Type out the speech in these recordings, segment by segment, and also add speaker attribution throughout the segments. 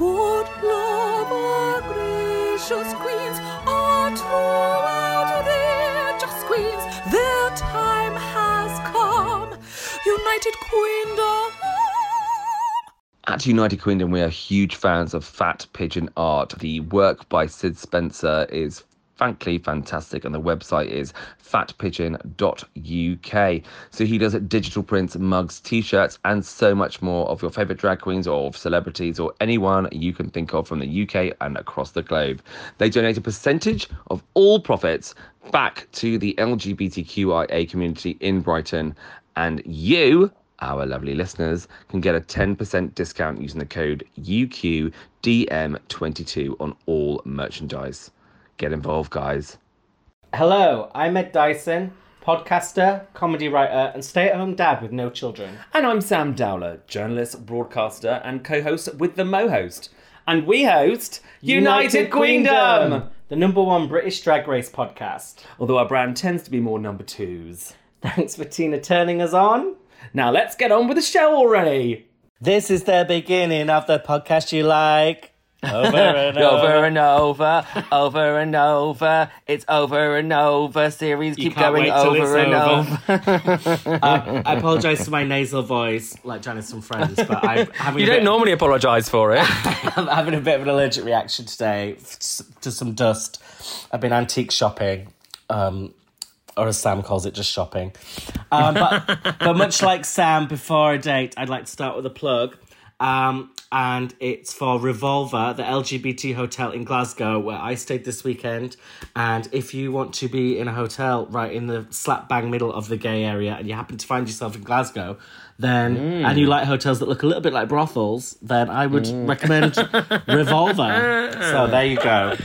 Speaker 1: Good love our gracious queens, are throughout their queens. Their time has come. United Queendom.
Speaker 2: At United Kingdom, we are huge fans of Fat Pigeon Art. The work by Sid Spencer is frankly fantastic, and the website is fatpigeon.uk. So he does digital prints, mugs, t shirts, and so much more of your favourite drag queens or celebrities or anyone you can think of from the UK and across the globe. They donate a percentage of all profits back to the LGBTQIA community in Brighton, and you our lovely listeners can get a 10% discount using the code UQDM22 on all merchandise. Get involved, guys.
Speaker 3: Hello, I'm Ed Dyson, podcaster, comedy writer, and stay at home dad with no children.
Speaker 4: And I'm Sam Dowler, journalist, broadcaster, and co host with the Mo host. And we host United, Queendom!
Speaker 3: the number one British drag race podcast.
Speaker 4: Although our brand tends to be more number twos.
Speaker 3: Thanks for Tina turning us on.
Speaker 4: Now let's get on with the show already.
Speaker 3: This is the beginning of the podcast you like. Over and
Speaker 4: Over and over, over and over. It's over and over. Series keep
Speaker 3: can't
Speaker 4: going
Speaker 3: wait till
Speaker 4: over
Speaker 3: it's
Speaker 4: and
Speaker 3: over.
Speaker 4: over.
Speaker 3: Uh, I apologise for my nasal voice, like Janice from Friends, but I'm having
Speaker 4: You
Speaker 3: a
Speaker 4: don't
Speaker 3: bit,
Speaker 4: normally apologise for it.
Speaker 3: I'm having a bit of an allergic reaction today to some dust. I've been antique shopping, um, or as Sam calls it, just shopping. Um, but, but much like Sam, before a date, I'd like to start with a plug. Um, and it's for Revolver, the LGBT hotel in Glasgow, where I stayed this weekend. And if you want to be in a hotel right in the slap bang middle of the gay area, and you happen to find yourself in Glasgow, then and you like hotels that look a little bit like brothels, then I would recommend Revolver. So there you go.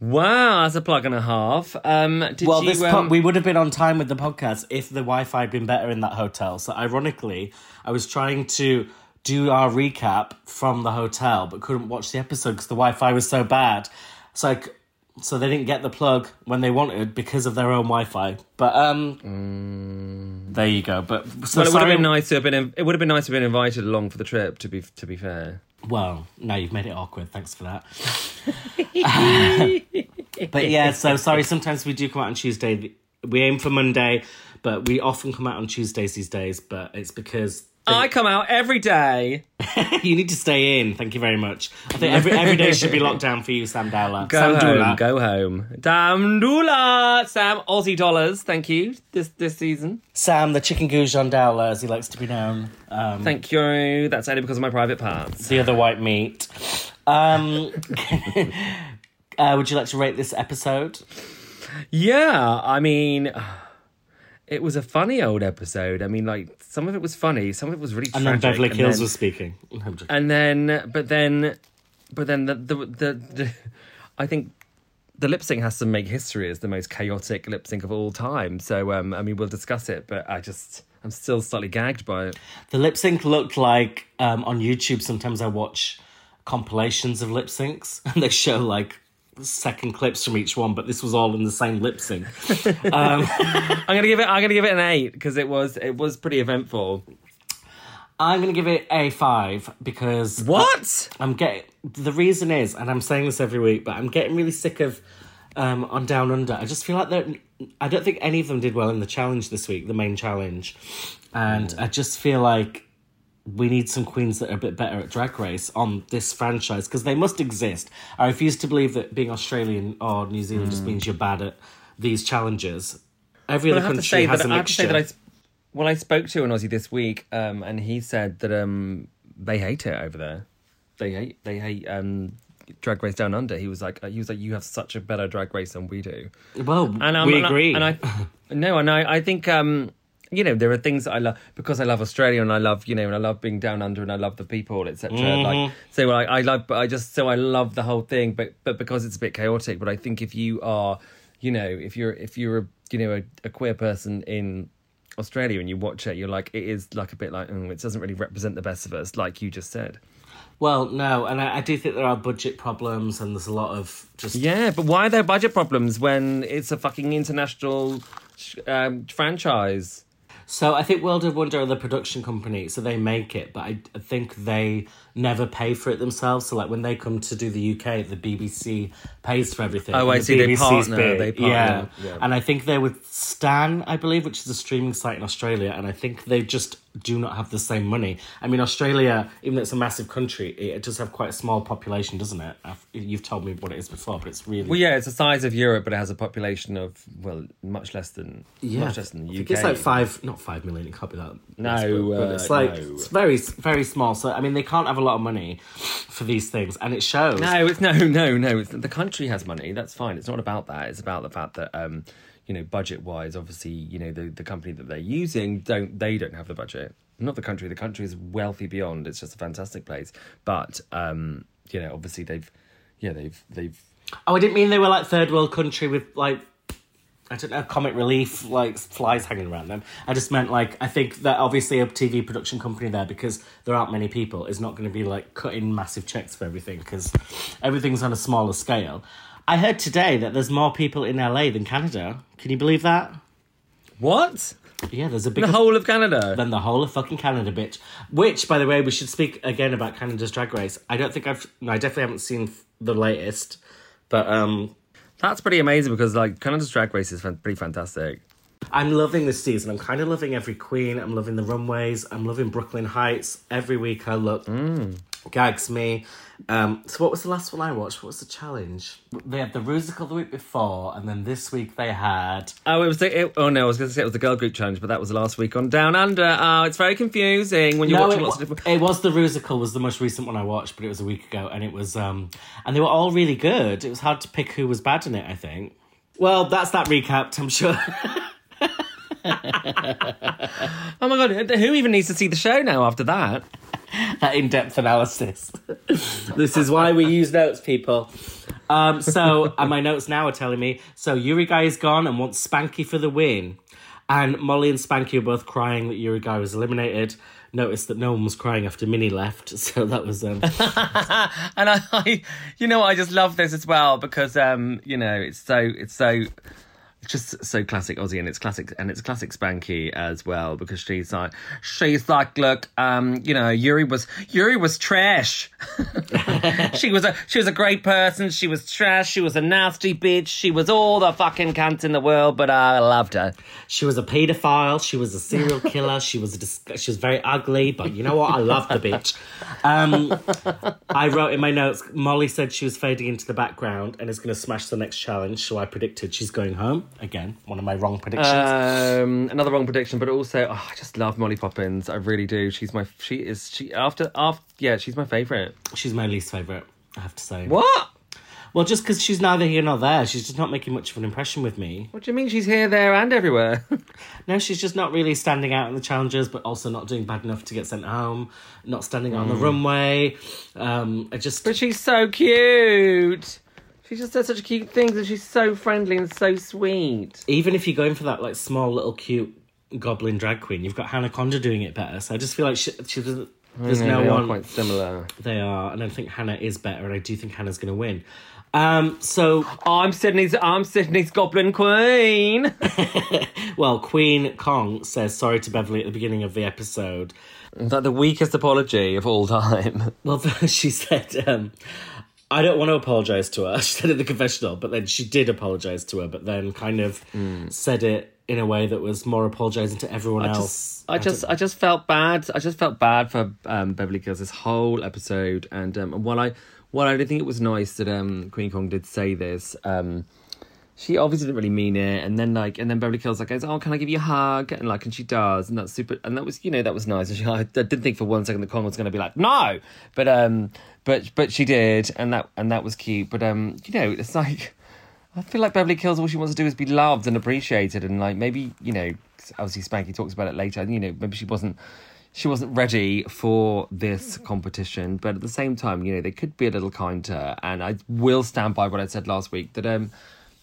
Speaker 4: wow, that's a plug and a half. Um, did
Speaker 3: Well,
Speaker 4: you,
Speaker 3: this po-
Speaker 4: um,
Speaker 3: we would have been on time with the podcast if the Wi-Fi had been better in that hotel. So ironically, I was trying to do our recap from the hotel, but couldn't watch the episode because the Wi-Fi was so bad. So, I c so they didn't get the plug when they wanted because of their own Wi-Fi. But um, there you go. But so
Speaker 4: well, it would have been nice to have been. It would have been nice to have been invited along for the trip. To be to be fair.
Speaker 3: Well, now you've made it awkward. Thanks for that. but yeah, so sorry. Sometimes we do come out on Tuesday. We aim for Monday, but we often come out on Tuesdays these days. But it's because
Speaker 4: I come out every day.
Speaker 3: you need to stay in. Thank you very much. I think every every day should be locked down for you, Sam Dowler.
Speaker 4: Go
Speaker 3: Sam
Speaker 4: home.
Speaker 3: Dula.
Speaker 4: Go home. Dula, Sam. Aussie dollars. Thank you. This this season.
Speaker 3: Sam, the chicken goujon Dowler, as he likes to be known. Um,
Speaker 4: Thank you. That's only because of my private parts.
Speaker 3: the other white meat. Um, uh, would you like to rate this episode?
Speaker 4: Yeah, I mean, it was a funny old episode. I mean, like some of it was funny, some of it was really
Speaker 3: And then
Speaker 4: tragic.
Speaker 3: Beverly Kills
Speaker 4: then-
Speaker 3: was speaking.
Speaker 4: and then, but then, but then the the the, the I think. The lip sync has to make history as the most chaotic lip sync of all time. So, um, I mean, we'll discuss it, but I just, I'm still slightly gagged by it.
Speaker 3: The lip sync looked like um, on YouTube. Sometimes I watch compilations of lip syncs, and they show like second clips from each one, but this was all in the same lip sync.
Speaker 4: I'm gonna give it. I'm gonna give it an eight because it was it was pretty eventful.
Speaker 3: I'm gonna give it a five because
Speaker 4: What?
Speaker 3: I'm getting the reason is, and I'm saying this every week, but I'm getting really sick of um, on Down Under. I just feel like that. I don't think any of them did well in the challenge this week, the main challenge, and I just feel like we need some queens that are a bit better at drag race on this franchise because they must exist. I refuse to believe that being Australian or New Zealand just means you're bad at these challenges. Every
Speaker 4: I
Speaker 3: other country
Speaker 4: say
Speaker 3: has
Speaker 4: that
Speaker 3: a
Speaker 4: I have to say
Speaker 3: mixture.
Speaker 4: that I, well, I spoke to an Aussie this week, um, and he said that um, they hate it over there. They hate they hate um, Drag Race Down Under. He was like he was like you have such a better Drag Race than we do.
Speaker 3: well,
Speaker 4: And um,
Speaker 3: we
Speaker 4: and I-
Speaker 3: agree.
Speaker 4: And I, no, and I I think um, you know there are things that I love because I love Australia and I love you know and I love being down under and I love the people etc.
Speaker 3: Mm-hmm.
Speaker 4: Like so I I love but I just so I love the whole thing but but because it's a bit chaotic. But I think if you are you know if you're if you're a, you know a, a queer person in Australia and you watch it, you're like it is like a bit like mm, it doesn't really represent the best of us, like you just said.
Speaker 3: Well, no, and I, I do think there are budget problems, and there's a lot of just
Speaker 4: Yeah, but why are there budget problems when it's a fucking international sh- um, franchise?
Speaker 3: So I think World of Wonder are the production company, so they make it, but I, I think they never pay for it themselves. So like when they come to do the UK, the BBC pays for everything.
Speaker 4: Oh,
Speaker 3: and
Speaker 4: I
Speaker 3: the
Speaker 4: see, they
Speaker 3: BBC's
Speaker 4: partner,
Speaker 3: big.
Speaker 4: they partner,
Speaker 3: yeah.
Speaker 4: yeah.
Speaker 3: And I think they're with Stan, I believe, which is a streaming site in Australia, and I think they just do not have the same money. I mean, Australia, even though it's a massive country, it, does have quite a small population, doesn't it? I've- You've told me what it is before, but it's really
Speaker 4: Well, yeah, it's the size of Europe, but it has a population of well, much less than yeah, much less than the
Speaker 3: I
Speaker 4: UK.
Speaker 3: it's like five, not five million. It can't be that.
Speaker 4: No,
Speaker 3: but, but
Speaker 4: uh,
Speaker 3: it's like
Speaker 4: no.
Speaker 3: it's very, very small. So I mean, they can't have a lot of money for these things, and it shows.
Speaker 4: No, it's no, no, no. It's, the country has money. That's fine. It's not about that. It's about the fact that, um, you know, budget wise, obviously, you know, the, the company that they're using don't they don't have the budget. Not the country. The country is wealthy beyond. It's just a fantastic place. But um, you know, obviously they've, yeah, they've they've.
Speaker 3: Oh, I didn't mean they were like third world country with like. I don't know, comic relief, like flies hanging around them. I just meant like I think that obviously a TV production company there because there aren't many people is not going to be like cutting massive checks for everything because everything's on a smaller scale. I heard today that there's more people in LA than Canada. Can you believe that?
Speaker 4: What?
Speaker 3: Yeah, there's a big
Speaker 4: The whole of Canada.
Speaker 3: than the whole of fucking Canada, bitch. Which, by the way, we should speak again about Canada's Drag Race. I don't think I've, no, I definitely haven't seen the latest, but um,
Speaker 4: That's pretty amazing because like Canada's Drag Race is fan- pretty fantastic.
Speaker 3: I'm loving this season. I'm kind of loving every queen. I'm loving the runways. I'm loving Brooklyn Heights. Every week I look, gags me. Um, so what was the last one I watched? What was the challenge? They had the Rusical the week before, and then this week they had.
Speaker 4: Oh, it was the. It, oh no, I was going to say it was the girl group challenge, but that was the last week on Down Under. Oh, it's very confusing when you're
Speaker 3: No,
Speaker 4: watching
Speaker 3: it,
Speaker 4: lots
Speaker 3: wa-
Speaker 4: of different.
Speaker 3: it was the Rusical was the most recent one I watched, but it was a week ago, and it was um, and they were all really good. It was hard to pick who was bad in it. I think. Well, that's that recapped. I'm sure.
Speaker 4: Oh my god, who even needs to see the show now after that?
Speaker 3: that in-depth analysis. this is why we use notes, people. Um, so, and my notes now are telling me so Yuri Guy is gone and wants Spankie for the win, and Molly and Spankie are both crying that Yuri Guy was eliminated. Noticed that no one was crying after Minnie left, so that was um.
Speaker 4: And I, I, you know, what, I just love this as well because, um, you know, it's so, it's so, it's just so classic Aussie, and it's classic, and it's classic Spankie as well because she's like, she's like, look, um, you know, Yuri was, Yuri was trash. she was a, she was a great person. She was trash. She was a nasty bitch. She was all the fucking cunts in the world, but I loved her.
Speaker 3: She was a paedophile. She was a serial killer. she was dis- she was very ugly, but you know what? I love the bitch. Um, I wrote in my notes. Molly said she was fading into the background and is going to smash the next challenge. So I predicted she's going home again. One of my wrong predictions.
Speaker 4: Um, another wrong prediction, but also oh, I just love Molly Poppinz. I really do. She's my she is she after after yeah she's my favorite.
Speaker 3: she's my least favorite. I have to say.
Speaker 4: What?
Speaker 3: Well, just because she's neither here nor there, she's just not making much of an impression with me.
Speaker 4: What do you mean she's here, there, and everywhere?
Speaker 3: No, she's just not really standing out in the challenges, but also not doing bad enough to get sent home. Not standing out on the runway. Um, I just
Speaker 4: but she's so cute. She just does such cute things, and she's so friendly and so sweet.
Speaker 3: even if you're going for that like small little cute goblin drag queen, you've got Hannah Conda doing it better. So I just feel like she, she doesn't. There's
Speaker 4: Yeah,
Speaker 3: no
Speaker 4: they are
Speaker 3: one.
Speaker 4: quite similar.
Speaker 3: They are, and I think Hannah is better, and I do think Hannah's going to win. Um, so
Speaker 4: I'm Sydney's. I'm Sydney's Goblin Queen.
Speaker 3: well, Queen Kong says sorry to Beverly at the beginning of the episode.
Speaker 4: Is that the weakest apology of all time?
Speaker 3: Well, she said, um, I don't want to apologise to her. She said it in the confessional, but then she did apologise to her, but then kind of said it in a way that was more apologising to everyone I else.
Speaker 4: I just, I just felt bad. I just felt bad for um, Beverly Kills this whole episode, and um, while I, while I did think it was nice that um, Queen Kong did say this, um, she obviously didn't really mean it. And then like, and then Beverly Kills like goes, "Oh, can I give you a hug?" And like, and she does, and that's super. And that was, you know, that was nice. And she, I, I didn't think for one second that Kong was going to be like, "No," but um, but but she did, and that and that was cute. But um, you know, it's like. I feel like Beverly Kills all she wants to do is be loved and appreciated, and like maybe you know, obviously Spankie talks about it later. You know, maybe she wasn't she wasn't ready for this competition, but at the same time, you know, they could be a little kind to her. And I will stand by what I said last week that um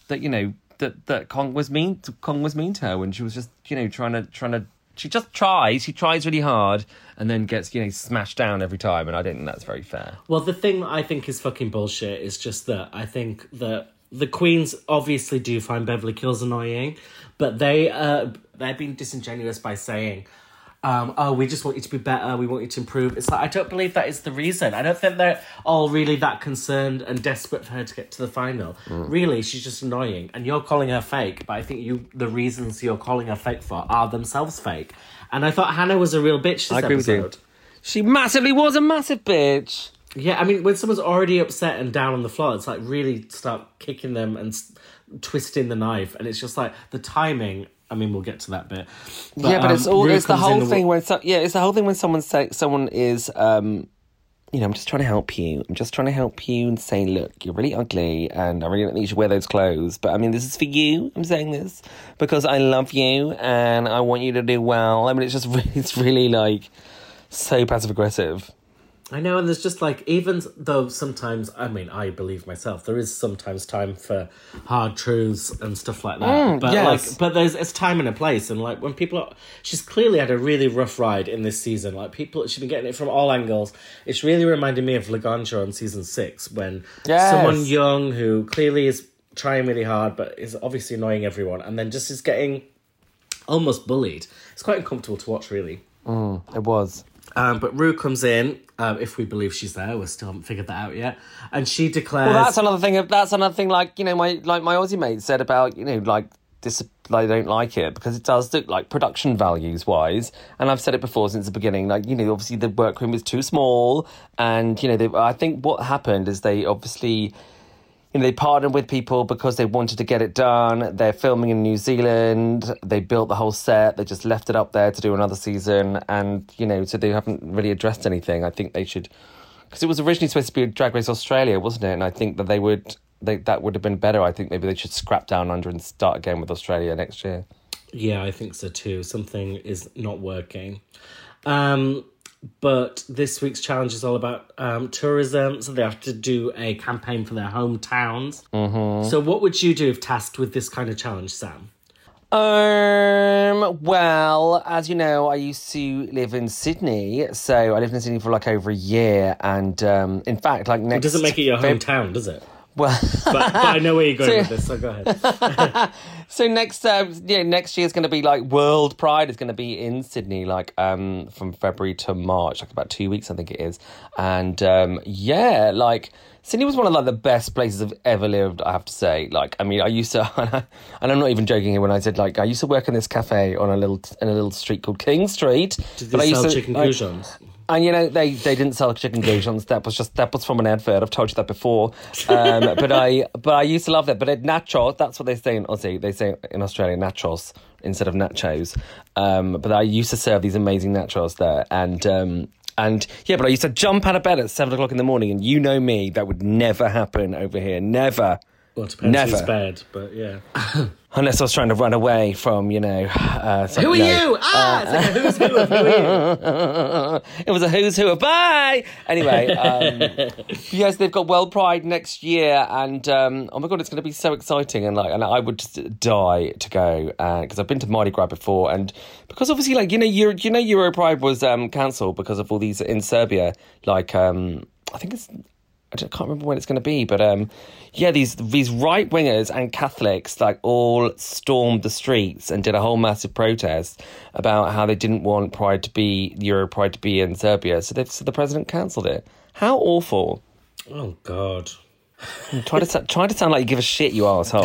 Speaker 4: that you know that that Kong was mean to, Kong was mean to her when she was just you know trying to trying to she just tries she tries really hard and then gets you know smashed down every time, and I don't think that's very fair.
Speaker 3: Well, the thing I think is fucking bullshit is just that I think that the queens obviously do find Beverly Kills annoying, but they uh they're being disingenuous by saying. Um, oh, we just want you to be better. We want you to improve. It's like I don't believe that is the reason. I don't think they're all really that concerned and desperate for her to get to the final. Really, she's just annoying, and you're calling her fake. But I think you, the reasons you're calling her fake for, are themselves fake. And I thought Hannah was a real bitch this
Speaker 4: I agree with you. She massively was a massive bitch.
Speaker 3: Yeah, I mean, when someone's already upset and down on the floor, it's like really start kicking them and s- twisting the knife, and it's just like the timing. I mean, we'll get to that bit.
Speaker 4: yeah, but
Speaker 3: um,
Speaker 4: it's all
Speaker 3: Rue
Speaker 4: it's the whole
Speaker 3: the-
Speaker 4: thing when so, yeah, it's the whole thing when someone say someone is um you know, I'm just trying to help you. I'm just trying to help you and say, look, you're really ugly and I really don't think you should wear those clothes. But I mean, this is for you. I'm saying this because I love you and I want you to do well. I mean, it's just, really, it's really like so passive aggressive.
Speaker 3: I know, and there's just like even though sometimes I mean I believe myself there is sometimes time for hard truths and stuff like that.
Speaker 4: Mm,
Speaker 3: but
Speaker 4: yes.
Speaker 3: like, but there's it's time and a place, and like when people are, she's clearly had a really rough ride in this season. Like people, she's been getting it from all angles. It's really reminding me of Laganja on season six when
Speaker 4: Yes.
Speaker 3: someone young who clearly is trying really hard but is obviously annoying everyone, and then just is getting almost bullied. It's quite uncomfortable to watch, really.
Speaker 4: It was.
Speaker 3: Um, but Rue comes in, um, if we believe she's there, we still haven't figured that out yet. And she declares.
Speaker 4: Well, that's another thing. That's another thing. Like you know, my like my Aussie mate said about you know like this. I don't like it because it does look like production values wise, and I've said it before since the beginning. Like you know, obviously the workroom is too small, and you know, they, I think what happened is they obviously. You know, they partnered with people because they wanted to get it done. They're filming in New Zealand. They built the whole set. They just left it up there to do another season, and you know, so they haven't really addressed anything. I think they should because it was originally supposed to be Drag Race Australia, wasn't it? And I think that they would they that would have been better. I think maybe they should scrap down under and start again with Australia next year.
Speaker 3: Yeah, I think so too. Something is not working. Um, but this week's challenge is all about um, tourism, so they have to do a campaign for their hometowns. Mm-hmm. So, what would you do if tasked with this kind of challenge, Sam?
Speaker 4: Um. Well, as you know, I used to live in Sydney, so I lived in Sydney for like over a year, and um, in fact, like next
Speaker 3: It doesn't make it your hometown, does it?
Speaker 4: Well,
Speaker 3: But, but I know where you're going
Speaker 4: So-
Speaker 3: with this, so go ahead.
Speaker 4: So next, uh, yeah, next year is going to be like World Pride is going to be in Sydney, like um, from February to March, like about two weeks, I think it is. And um, yeah, like Sydney was one of like the best places I've ever lived. I have to say, like, I mean, I used to, and I'm not even joking here when I said like I used to work in this cafe on a little in a little street called King Street.
Speaker 3: Did
Speaker 4: but I
Speaker 3: they
Speaker 4: used
Speaker 3: sell
Speaker 4: to-
Speaker 3: chicken
Speaker 4: I-
Speaker 3: goujons?
Speaker 4: And you know they, they didn't sell chicken goujons. That was just that was from an advert. I've told you that before. Um, but I but I used to love that. But at nachos, that's what they say in Aussie. They say in Australia nachos instead of nachos. Um, but I used to serve these amazing nachos there, and um, and yeah. But I used to jump out of bed at seven o'clock in the morning, and you know me, that would never happen over here. Never.
Speaker 3: Well, it
Speaker 4: Never.
Speaker 3: who's bed, but yeah.
Speaker 4: Unless I was trying to run away from, you know. Uh,
Speaker 3: Who are
Speaker 4: no.
Speaker 3: you? Ah, it's like a who's who of who are you?
Speaker 4: it was a who's who of bye. Anyway, um, yes, they've got World Pride next year, and um, oh my god, it's going to be so exciting! And like, and I would just die to go because I've been to Mardi Gras before, and because obviously, like you know, Euro, you know, Euro Pride was um, cancelled because of all these in Serbia. Like, um, I think it's. I can't remember when it's going to be, but um, yeah, these these right wingers and Catholics like all stormed the streets and did a whole massive protest about how they didn't want Pride to be Euro Pride to be in Serbia, so, so the president cancelled it. How awful!
Speaker 3: Oh, God.
Speaker 4: Try to try to sound like you give a shit, you asshole.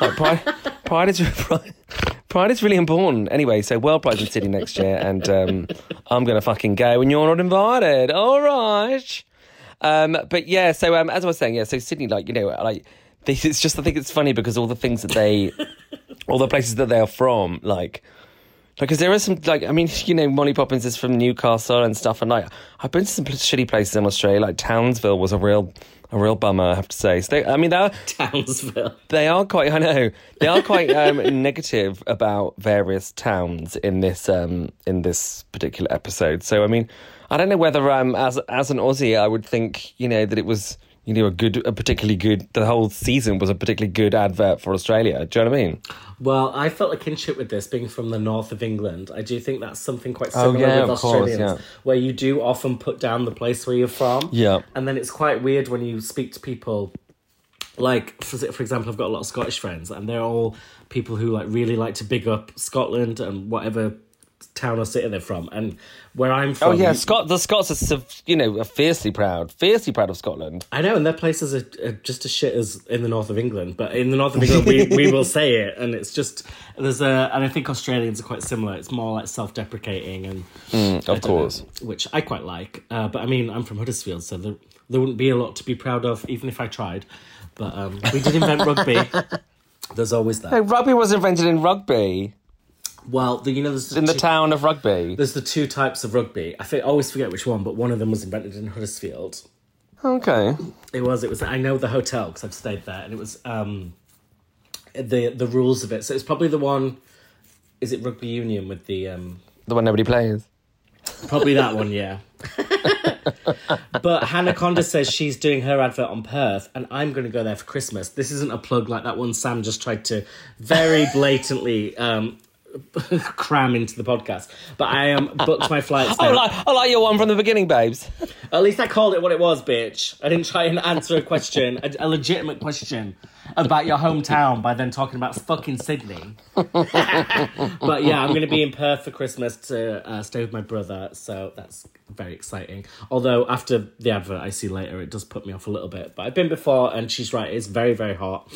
Speaker 4: like pride, pride is pride, pride is really important. Anyway, so World Pride's in Sydney next year, and um, I'm gonna fucking go, and you're not invited. All right. Um, but yeah, so um, as I was saying, yeah, so Sydney, like you know, like they, it's just I think it's funny because all the things that they, all the places that they are from, like. Because there are some, like, I mean, you know, Molly Poppinz is from Newcastle and stuff, and like, I've been to some shitty places in Australia. Like Townsville was a real, a real bummer, I have to say. So they, I mean, they're,
Speaker 3: Townsville.
Speaker 4: they are quite. I know they are quite um, negative about various towns in this um, in this particular episode. So I mean, I don't know whether um, as as an Aussie, I would think you know that it was you know a good, a particularly good. The whole season was a particularly good advert for Australia. Do you know what I mean?
Speaker 3: Well, I felt a kinship with this being from the north of England. I do think that's something quite
Speaker 4: Oh,
Speaker 3: similar
Speaker 4: yeah,
Speaker 3: with
Speaker 4: of course,
Speaker 3: Australians,
Speaker 4: yeah.
Speaker 3: where you do often put down the place where you're from.
Speaker 4: Yeah.
Speaker 3: And then it's quite weird when you speak to people like for for example, I've got a lot of Scottish friends, and they're all people who like really like to big up Scotland and whatever town or city they're from. And where I'm from,
Speaker 4: Oh yeah,
Speaker 3: you-
Speaker 4: Scot the Scots are you know are fiercely proud, fiercely proud of Scotland.
Speaker 3: I know, and their places are, are just as shit as in the north of England. But in the north of England, we, we will say it, and it's just there's a, and I think Australians are quite similar. It's more like self-deprecating and I
Speaker 4: Of course.
Speaker 3: know, which I quite like. Uh, but I mean, I'm from Huddersfield, so there, there wouldn't be a lot to be proud of, even if I tried. But um, we did invent rugby. There's always that.
Speaker 4: No, rugby was invented in Rugby,
Speaker 3: Well, the, you know, there's
Speaker 4: in the
Speaker 3: two-
Speaker 4: town of Rugby.
Speaker 3: There's the two types of rugby. I think I always forget which one, but one of them was invented in Huddersfield.
Speaker 4: Okay.
Speaker 3: It was. It was. I know the hotel because I've stayed there, and it was um, the the rules of it. So it's probably the one. Is it rugby union with the um?
Speaker 4: The one nobody plays.
Speaker 3: Probably that one, yeah. but Hannah Conda says she's doing her advert on Perth, and I'm going to go there for Christmas. This isn't a plug like that one Sam just tried to very blatantly um, cram into the podcast. But I um, booked my flights.
Speaker 4: I like, I like your one from the beginning, babes.
Speaker 3: At least I called it what it was, bitch. I didn't try and answer a question, a, a legitimate question about your hometown by then talking about fucking Sydney. but yeah, I'm going to be in Perth for Christmas to uh, stay with my brother, so that's very exciting. Although after the advert I see later, it does put me off a little bit. But I've been before, and she's right; it's very, very hot.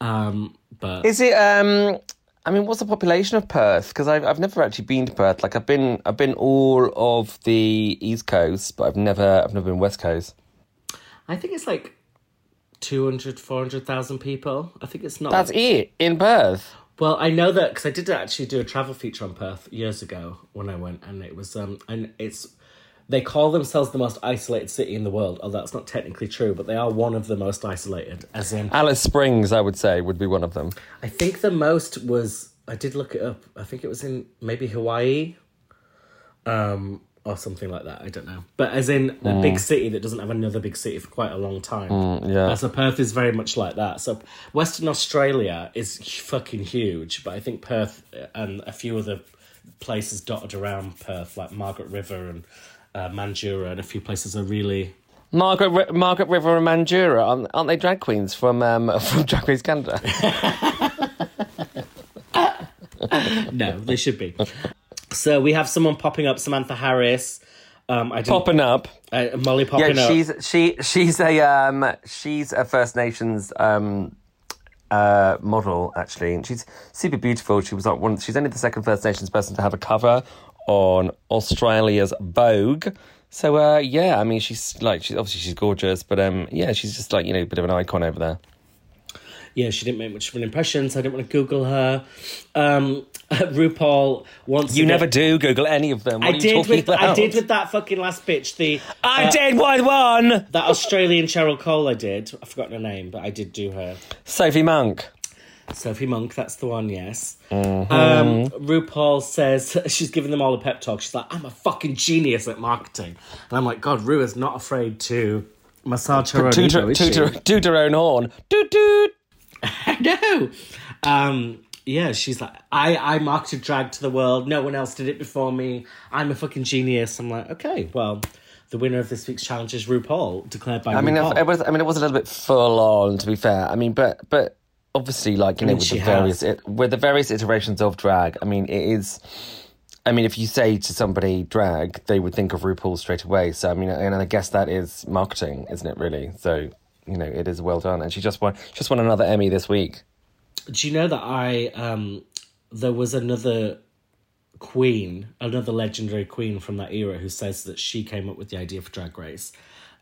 Speaker 3: Um, but
Speaker 4: Is it? Um, I mean, what's the population of Perth? Because I've I've never actually been to Perth. Like I've been I've been all of the East Coast, but I've never I've never been West Coast.
Speaker 3: I think it's like 200, 400,000 people. I think it's not.
Speaker 4: That's it in Perth.
Speaker 3: Well, I know that because I did actually do a travel feature on Perth years ago when I went, and it was um, and it's they call themselves the most isolated city in the world. Although that's not technically true, but they are one of the most isolated. As in,
Speaker 4: Alice Springs, I would say, would be one of them.
Speaker 3: I think the most was I did look it up. I think it was in maybe Hawaii, um, or something like that. I don't know, but as in a big city that doesn't have another big city for quite a long time.
Speaker 4: yeah.
Speaker 3: Uh, so Perth is very much like that. So Western Australia is fucking huge, but I think Perth and a few other places dotted around Perth, like Margaret River and uh, and a few places are really.
Speaker 4: Margaret Ri- Margaret River and Mandurah aren't, aren't they drag queens from um, from Drag Race Canada?
Speaker 3: No, they should be. so we have someone popping up, Samantha Harris. Um, I
Speaker 4: Popping up.
Speaker 3: uh, Molly popping
Speaker 4: Yeah,
Speaker 3: up.
Speaker 4: she's she she's a um she's a First Nations um uh model actually, and she's super beautiful. She was like one. She's only the second First Nations person to have a cover on Australia's Vogue. So uh yeah, I mean she's like she's obviously she's gorgeous, but um yeah, she's just like you know a bit of an icon over there.
Speaker 3: yeah, she didn't make much of an impression, so I didn't want to Google her. Um, RuPaul wants.
Speaker 4: You never do Google any of them. What
Speaker 3: I
Speaker 4: are you
Speaker 3: did
Speaker 4: talking
Speaker 3: with I did with that fucking last bitch. The
Speaker 4: I
Speaker 3: uh,
Speaker 4: did one one.
Speaker 3: that Australian Cheryl Cole. I did. I've forgotten her name, but I did do her.
Speaker 4: Sophie Monk.
Speaker 3: Sophie Monk, that's the one. Yes.
Speaker 4: Mm-hmm.
Speaker 3: Um, RuPaul says she's giving them all a pep talk. She's like, "I'm a fucking genius at marketing," and I'm like, "God, Ru is not afraid to massage her own
Speaker 4: Toot
Speaker 3: ego,
Speaker 4: toot toot her own horn. Toot toot.
Speaker 3: no. Um, yeah, she's like, I, I marketed drag to the world. No one else did it before me. I'm a fucking genius. I'm like, okay, well, the winner of this week's challenge is RuPaul, declared by
Speaker 4: I mean,
Speaker 3: RuPaul.
Speaker 4: it was. I mean, it was a little bit full on, to be fair. I mean, but but obviously, like you know,
Speaker 3: mean,
Speaker 4: with the various it, with the various iterations of drag. I mean, it is. I mean, if you say to somebody drag, they would think of RuPaul straight away. So I mean, and I guess that is marketing, isn't it? Really. So you know, it is well done, and she just won. Just won another Emmy this week.
Speaker 3: Do you know that I um there was another queen, another legendary queen from that era who says that she came up with the idea for Drag Race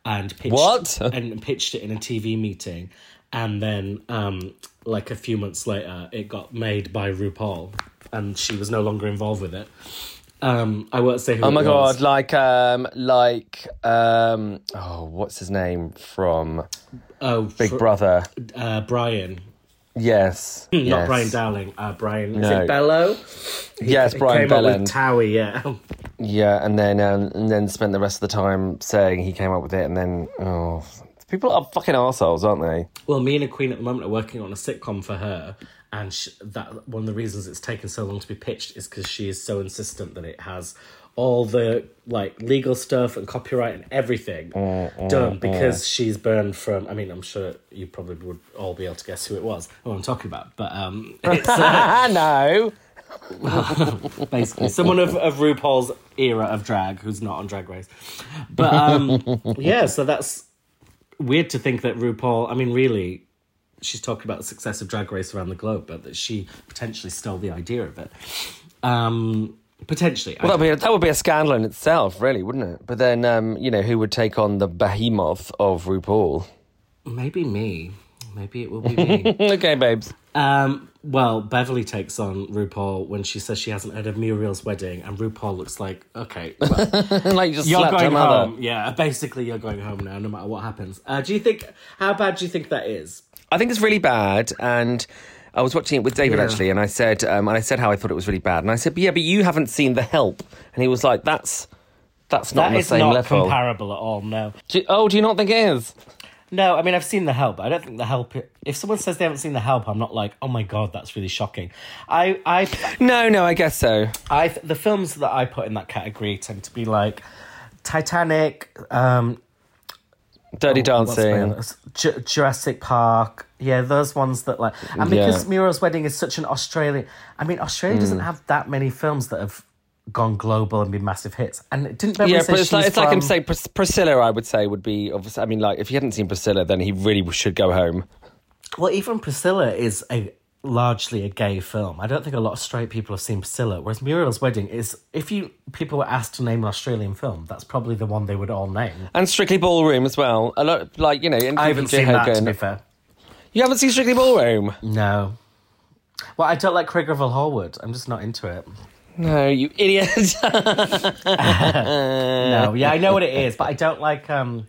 Speaker 3: and pitched
Speaker 4: What?
Speaker 3: and pitched it in a TV meeting and then um like a few months later it got made by RuPaul and she was no longer involved with it. Um I won't say who
Speaker 4: Oh my
Speaker 3: was.
Speaker 4: god! Like um, like um, oh, what's his name from
Speaker 3: Oh
Speaker 4: Big
Speaker 3: fr-
Speaker 4: Brother?
Speaker 3: uh Brian.
Speaker 4: Yes,
Speaker 3: Not
Speaker 4: yes.
Speaker 3: Brian Dowling, uh Brian is it Belo?
Speaker 4: Yes,
Speaker 3: He
Speaker 4: Brian
Speaker 3: came up with Towie, yeah.
Speaker 4: Yeah, and then um, and then spent the rest of the time saying he came up with it, and then oh, people are fucking assholes, aren't they?
Speaker 3: Well, me and a queen at the moment are working on a sitcom for her, and sh that one of the reasons it's taken so long to be pitched is because she is so insistent that it has all the like legal stuff and copyright and everything done because she's burned from. I mean, I'm sure you probably would all be able to guess who it was, who I'm talking about. But um, it's uh,
Speaker 4: no.
Speaker 3: basically someone of, of RuPaul's era of drag who's not on Drag Race. But um, yeah, so that's weird to think that RuPaul. I mean, really, she's talking about the success of Drag Race around the globe, but that she potentially stole the idea of it. Um, potentially,
Speaker 4: Well, that would, be a, that would be a scandal in itself, really, wouldn't it? But then, um, you know, who would take on the behemoth of RuPaul?
Speaker 3: maybe me. Maybe it will be me.
Speaker 4: okay, babes.
Speaker 3: Um, well, Beverly takes on RuPaul when she says she hasn't heard of Muriel's wedding, and RuPaul looks like, okay, well,
Speaker 4: like you just
Speaker 3: you're
Speaker 4: slapped her
Speaker 3: going
Speaker 4: mother.
Speaker 3: home. Yeah, basically, you're going home now, no matter what happens. Uh, do you think? How bad do you think that is?
Speaker 4: I think it's really bad, and I was watching it with David
Speaker 3: Yeah.
Speaker 4: actually, and I said, um, and I said how I thought it was really bad, and I said, but yeah, but you haven't seen The Help, and he was like, that's that's not
Speaker 3: That
Speaker 4: the
Speaker 3: is
Speaker 4: same
Speaker 3: not
Speaker 4: level.
Speaker 3: comparable at all. No,
Speaker 4: Do you- oh, do you not think it is?
Speaker 3: No. I mean, I've seen the help. I don't think the help. If someone says they haven't seen the help, I'm not like, oh my god, that's really shocking. I, I,
Speaker 4: No, no, I guess so.
Speaker 3: I. The films that I put in that category tend to be like Titanic, um,
Speaker 4: Dirty
Speaker 3: Oh,
Speaker 4: Dancing.
Speaker 3: Ju- Jurassic Park. Yeah, those ones that like, and because
Speaker 4: Yeah.
Speaker 3: Muriel's Wedding is such an Australian. I mean, Australia
Speaker 4: Mm.
Speaker 3: doesn't have that many films that have gone global and been massive hits. And it didn't Beverly
Speaker 4: Yeah,
Speaker 3: say
Speaker 4: but it's like,
Speaker 3: she's
Speaker 4: it's like him
Speaker 3: from-
Speaker 4: saying Pris- Priscilla. I would say would be obviously. I mean, like if he hadn't seen Priscilla, then he really should go home.
Speaker 3: Well, even Priscilla is a largely a gay film. I don't think a lot of straight people have seen Priscilla. Whereas Muriel's Wedding is, if you people were asked to name an Australian film, that's probably the one they would all name.
Speaker 4: And Strictly Ballroom as well. A lot, like you know,
Speaker 3: I haven't
Speaker 4: PJ
Speaker 3: seen that, to be fair.
Speaker 4: You haven't seen Strictly Ballroom?
Speaker 3: No. Well, I don't like Craig Revel Horwood. I'm just not into it.
Speaker 4: No, you idiot.
Speaker 3: No, yeah, I know what it is, but I don't like. um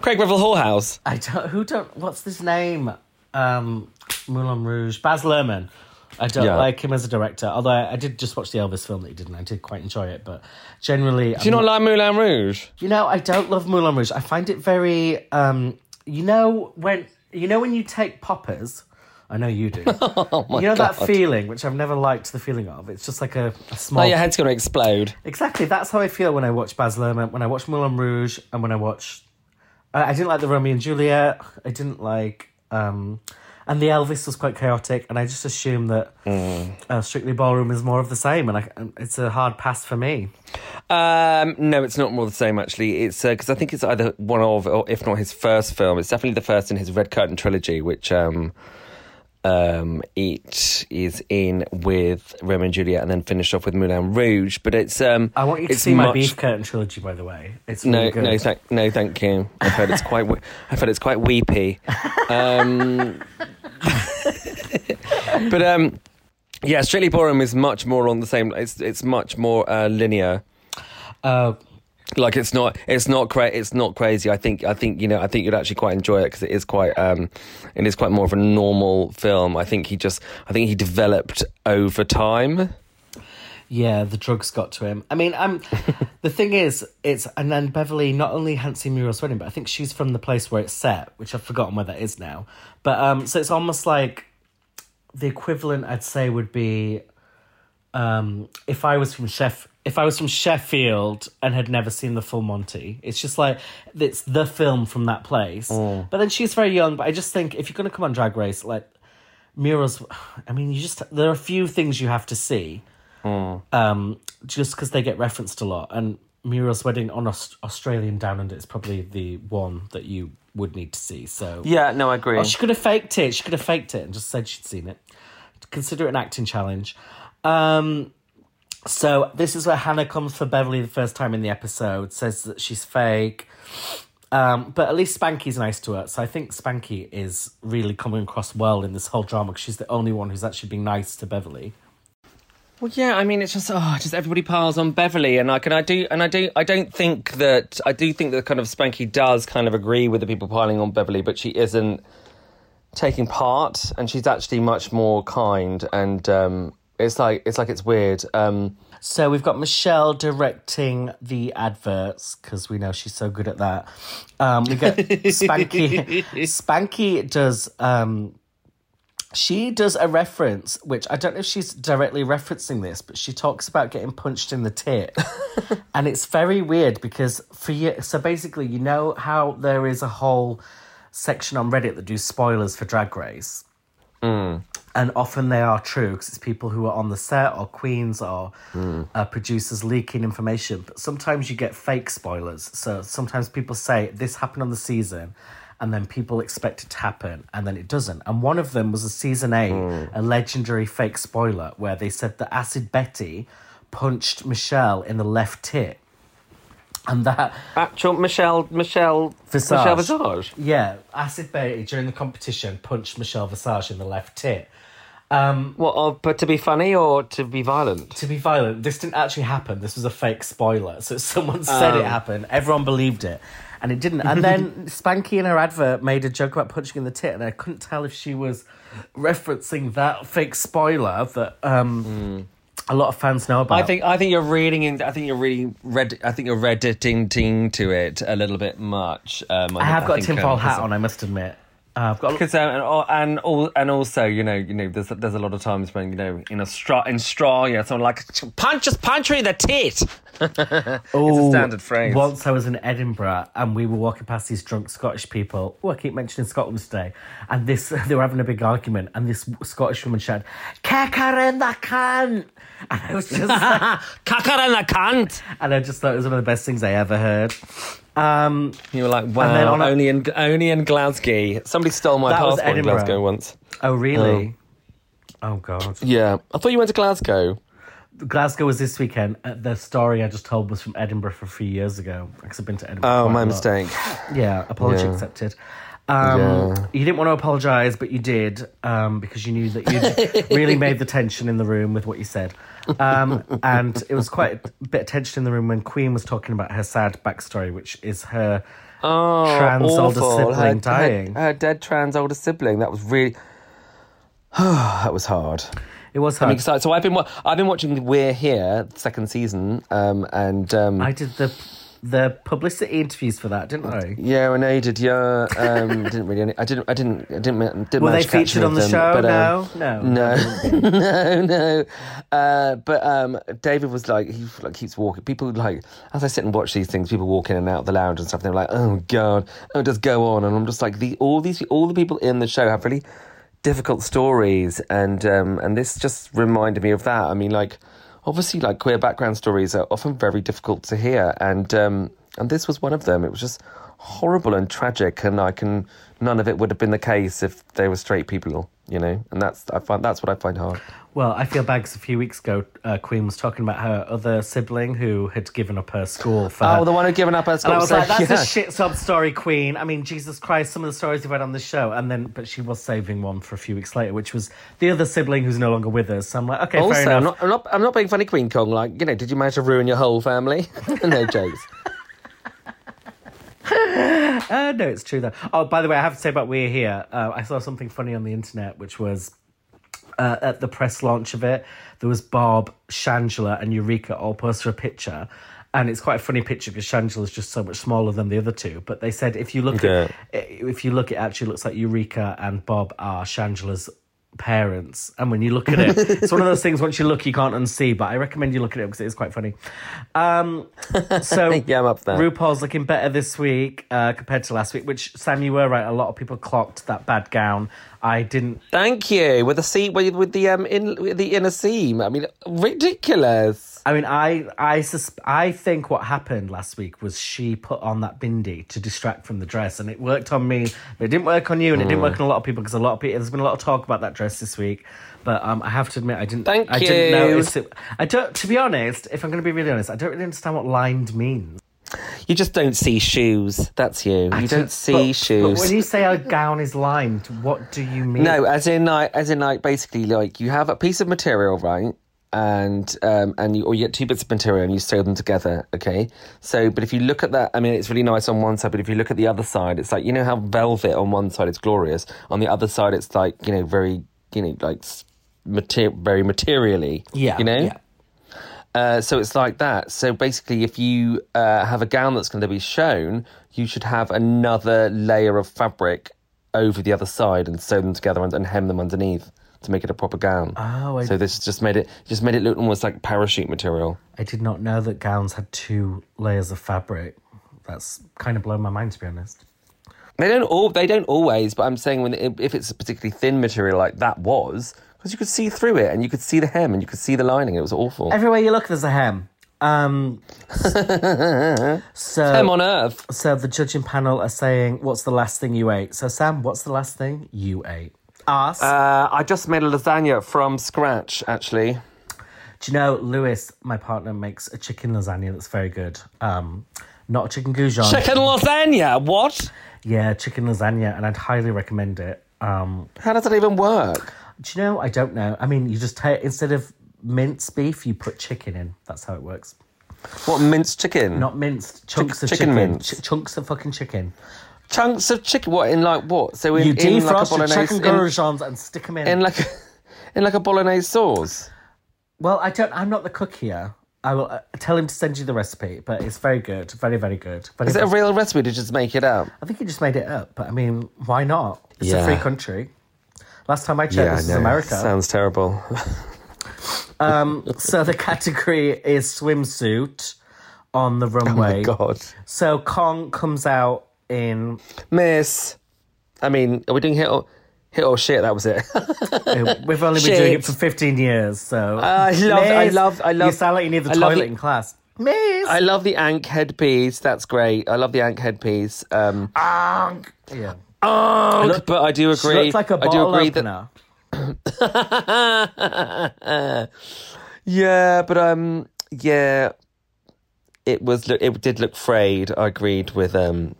Speaker 4: Craig Revel Whorehouse.
Speaker 3: I don't. Who don't? What's his name? Um, Moulin Rouge. Baz Luhrmann. I don't
Speaker 4: Yeah.
Speaker 3: like him as a director. Although I, I did just watch the Elvis film that he did, and I did quite enjoy it. But generally,
Speaker 4: Do you not like Moulin Rouge?
Speaker 3: You know, I don't love Moulin Rouge. I find it very. um You know when you know when you take poppers. I know you do.
Speaker 4: Oh
Speaker 3: you know
Speaker 4: God.
Speaker 3: that feeling, which I've never liked the feeling of. It's just like a, a
Speaker 4: Oh, your head's going to explode.
Speaker 3: Exactly. That's how I feel when I watch Baz Luhrmann, when I watch Moulin Rouge, and when I watch. I, I didn't like the Romeo and Juliet. I didn't like. um And the Elvis was quite chaotic, and I just assume that uh, Strictly Ballroom is more of the same, and I, it's a hard pass for me.
Speaker 4: Um, no, it's not more the same actually. It's because I think it's either one of, or if not his first film. It's definitely the first in his Red Curtain trilogy, which um, um, it is in with Romeo and Juliet, and then finished off with Moulin Rouge. But it's um,
Speaker 3: I want you to see my Beef Curtain trilogy, by the way. It's
Speaker 4: No,
Speaker 3: good.
Speaker 4: no, thank, no, thank you. I've heard it's quite. we- I've heard it's quite weepy. Um, but um, yeah, Strictly Ballroom is much more on the same. It's it's much more uh, linear.
Speaker 3: Uh,
Speaker 4: Like it's not. It's not cra- It's not crazy. I think. I think you know. I think you'd actually quite enjoy it because it is quite. Um, it is quite more of a normal film. I think he just. I think he developed over time.
Speaker 3: Yeah, the drugs got to him. I mean, um, the thing is, it's and then Beverly not only hadn't seen Muriel's wedding, but I think she's from the place where it's set, which I've forgotten where that is now. But um, so it's almost like the equivalent, I'd say, would be um, if I was from Sheff, if I was from Sheffield and had never seen the full Monty. It's just like it's the film from that place. But then she's very young. But I just think if you're going to come on Drag Race, like Muriel's, I mean, you just there are a few things you have to see um, just because they get referenced a lot. And Muriel's Wedding on Aust- Australian Down Under is probably the one that you would need to see. So
Speaker 4: Yeah. No, I agree.
Speaker 3: Oh, she could have faked it. She could have faked it and just said she'd seen it. Consider it an acting challenge. Um, so this is where Hannah comes for Beverly the first time in the episode, says that she's fake. Um, but at least Spankie's nice to her. So I think Spankie is really coming across well in this whole drama because she's the only one who's actually being nice to Beverly.
Speaker 4: Well, yeah, I mean, it's just oh, just everybody piles on Beverly, and I can I do, and I do, I don't think that I do think that kind of Spankie does kind of agree with the people piling on Beverly, but she isn't taking part, and she's actually much more kind, and um, it's like it's like it's weird. Um,
Speaker 3: So we've got Michelle directing the adverts because we know she's so good at that. Um, we get Spankie. Spankie does um, she does a reference, which I don't know if she's directly referencing this, but she talks about getting punched in the tit, and it's very weird because for you, so basically, you know how there is a whole section on Reddit that do spoilers for Drag Race, and often they are true because it's people who are on the set or queens or uh, producers leaking information. But sometimes you get fake spoilers. So sometimes people say this happened on the season, and then people expect it to happen, and then it doesn't. And one of them was a season eight, a legendary fake spoiler where they said that Acid Betty punched Michelle in the left tit. And that
Speaker 4: Actual Michelle Michelle
Speaker 3: Visage.
Speaker 4: Michelle Visage.
Speaker 3: Yeah, Acid Betty during the competition punched Michelle Visage in the left tit. Um,
Speaker 4: What? Oh, but to be funny or to be violent?
Speaker 3: to be violent, this didn't actually happen. This was a fake spoiler. So someone said it happened. Everyone believed it. And it didn't. And then Spankie in her advert made a joke about punching in the tit, and I couldn't tell if she was referencing that fake spoiler that um, a lot of fans know about.
Speaker 4: I think I think you're reading in. I think you're really read. I think you're redditing to it a little bit much. Um,
Speaker 3: I have got a
Speaker 4: think,
Speaker 3: tinfoil
Speaker 4: um,
Speaker 3: hat on, I must admit. Uh, I've got
Speaker 4: Because um, and and all and also you know you know there's there's a lot of times when you know in Austra- in Australia someone like punch us punch her in the tit.
Speaker 3: Oh,
Speaker 4: standard phrase.
Speaker 3: Once I was in Edinburgh and we were walking past these drunk Scottish people. Oh, I keep mentioning Scotland today. And this, they were having a big argument, and this Scottish woman shouted, "Kick her in the cunt!" And I was just, like,
Speaker 4: in the cunt.
Speaker 3: and I just thought it was one of the best things I ever heard. Um,
Speaker 4: You were like, wow,
Speaker 3: then on a-
Speaker 4: only in only in Glasgow. Somebody stole my
Speaker 3: That was
Speaker 4: passport in
Speaker 3: Edinburgh.
Speaker 4: Glasgow once.
Speaker 3: oh, really? Oh God.
Speaker 4: Yeah, I thought you went to Glasgow.
Speaker 3: Glasgow was this weekend. Uh, the story I just told was from Edinburgh for three years ago because I've been to Edinburgh.
Speaker 4: Oh,
Speaker 3: quite
Speaker 4: my
Speaker 3: a lot.
Speaker 4: mistake.
Speaker 3: Yeah, apology
Speaker 4: Yeah.
Speaker 3: accepted. Um,
Speaker 4: Yeah.
Speaker 3: You didn't want to apologise, but you did um, because you knew that you really made the tension in the room with what you said. Um, and it was quite a bit of tension in the room when Queen was talking about her sad backstory, which is her
Speaker 4: Oh,
Speaker 3: trans older sibling
Speaker 4: her,
Speaker 3: dying.
Speaker 4: Her, her dead trans older sibling. That was really. that was hard.
Speaker 3: It was
Speaker 4: I'm
Speaker 3: hard.
Speaker 4: excited. So I've been wa- I've been watching We're Here second season, um, and um,
Speaker 3: I did the the publicity interviews for that, didn't I?
Speaker 4: yeah, I know did. Yeah, um, didn't really. I didn't. I didn't. I didn't. ma- didn't
Speaker 3: Were they featured on the
Speaker 4: them,
Speaker 3: show?
Speaker 4: but, um,
Speaker 3: no,
Speaker 4: no,
Speaker 3: no,
Speaker 4: no, no. Uh, but um, David was like, he like keeps walking. People like, as I sit and watch these things, people walk in and out of the lounge and stuff. They're like, oh god, oh, just go on. And I'm just like, the all these all the people in the show have really difficult stories, and um, and this just reminded me of that. I mean, like, obviously, like queer background stories are often very difficult to hear, and um, and this was one of them. It was just horrible and tragic, and I can none of it would have been the case if they were straight people, you know. And that's I find that's what I find hard.
Speaker 3: Well, I feel bad 'cause a few weeks ago, uh, Queen was talking about her other sibling who had given up her school for.
Speaker 4: Oh, the one who'd given up her school.
Speaker 3: And I was
Speaker 4: so-
Speaker 3: like, that's
Speaker 4: yeah.
Speaker 3: a shit sob story, Queen. I mean, Jesus Christ, some of the stories you've had on the show. And then, but she was saving one for a few weeks later, which was the other sibling who's no longer with us. So I'm like, okay,
Speaker 4: Also,
Speaker 3: fair
Speaker 4: I'm
Speaker 3: enough.
Speaker 4: not, I'm not, I'm not being funny, Queen Kong. Like, you know, did you manage to ruin your whole family? no jokes.
Speaker 3: Uh, no, it's true though. Oh, by the way, I have to say about We're Here. Uh, I saw something funny on the internet, which was uh, at the press launch of it, there was Bob, Shangela, and Eureka all posted a picture. And it's quite a funny picture because Shangela is just so much smaller than the other two. But they said if you look
Speaker 4: Okay.
Speaker 3: at if you look, it actually looks like Eureka and Bob are Shangela's parents. And when you look at it, it's one of those things. Once you look, you can't unsee. But I recommend you look at it because it is quite funny. Um, so
Speaker 4: Yeah, I'm up there.
Speaker 3: RuPaul's looking better this week uh, compared to last week. Which Sam, you were right. A lot of people clocked that bad gown. I didn't
Speaker 4: Thank you. With the seam, with, with the um, in with the inner seam. I mean, ridiculous.
Speaker 3: I mean, I I sus- I think what happened last week was she put on that bindi to distract from the dress, and it worked on me. But it didn't work on you, and it didn't work on a lot of people because a lot of people. There's been a lot of talk about that dress this week, but um, I have to admit, I didn't.
Speaker 4: Thank
Speaker 3: I didn't
Speaker 4: you.
Speaker 3: notice it. I don't. To be honest, if I'm going to be really honest, I don't really understand what lined means.
Speaker 4: You just don't see shoes. That's you. You don't see
Speaker 3: but,
Speaker 4: shoes.
Speaker 3: But when you say a gown is lined, what do you mean?
Speaker 4: No, as in like, as in like, basically, like you have a piece of material, right? And um, and you, or you get two bits of material and you sew them together. Okay, so but if you look at that, I mean, it's really nice on one side, but if you look at the other side, it's like you know how velvet on one side it's glorious, on the other side it's like you know very you know like mater- very materially.
Speaker 3: Yeah,
Speaker 4: you know.
Speaker 3: yeah.
Speaker 4: Uh, so it's like that. So basically, if you uh, have a gown that's going to be shown, you should have another layer of fabric over the other side and sew them together and, and hem them underneath to make it a proper gown.
Speaker 3: Oh, I-
Speaker 4: so this just made it just made it look almost like parachute material.
Speaker 3: I did not know that gowns had two layers of fabric. That's kind of blown my mind, to be honest.
Speaker 4: They don't all they don't always, but I'm saying when if it's a particularly thin material like that was, because you could see through it and you could see the hem and you could see the lining. It was awful.
Speaker 3: Everywhere you look, there's a hem. Um, so,
Speaker 4: hem on earth.
Speaker 3: so the judging panel are saying, "What's the last thing you ate?" So, Sam, what's the last thing you ate? Us.
Speaker 4: Uh, I just made a lasagna from scratch, actually.
Speaker 3: Do you know Lewis, my partner, makes a chicken lasagna that's very good. Um, not a chicken goujon.
Speaker 4: Chicken lasagna. What?
Speaker 3: Yeah, chicken lasagna, and I'd highly recommend it. Um,
Speaker 4: How does that even work?
Speaker 3: do you know? I don't know. I mean, you just take instead of minced beef, you put chicken in. That's how it works.
Speaker 4: What minced chicken?
Speaker 3: Not minced chunks of
Speaker 4: chicken
Speaker 3: chicken.
Speaker 4: mince.
Speaker 3: Ch- chunks of fucking chicken.
Speaker 4: Chunks of chicken. What in like what? So in,
Speaker 3: You
Speaker 4: in like a
Speaker 3: defrost your chicken
Speaker 4: in,
Speaker 3: and stick them in.
Speaker 4: in like a, in like a bolognese sauce.
Speaker 3: well, I don't. I'm not the cook here. I will uh, tell him to send you the recipe, but it's very good, very very good. Very
Speaker 4: Is it a real recipe? Did you just make it up?
Speaker 3: I think he just made it up, but I mean, why not? It's a free country. Last time I checked, this is America.
Speaker 4: Sounds terrible.
Speaker 3: So the category is swimsuit on the runway.
Speaker 4: Oh God,
Speaker 3: So Kong comes out in
Speaker 4: Miss. I mean, are we doing hit or hit or shit? That was it.
Speaker 3: We've only been doing it for 15 years, so.
Speaker 4: I love- I
Speaker 3: Miss,
Speaker 4: love- I love-
Speaker 3: You sound like you need the
Speaker 4: I love
Speaker 3: toilet
Speaker 4: the-
Speaker 3: in class. Miss!
Speaker 4: I love the Ankh headpiece. That's great. I love the Ankh headpiece. Um,
Speaker 3: yeah.
Speaker 4: Ankh, but I do
Speaker 3: She
Speaker 4: agree.
Speaker 3: looks like a
Speaker 4: I do
Speaker 3: bottle
Speaker 4: agree
Speaker 3: opener.
Speaker 4: that. Yeah, but um, yeah, it was. It did look frayed. I agreed with um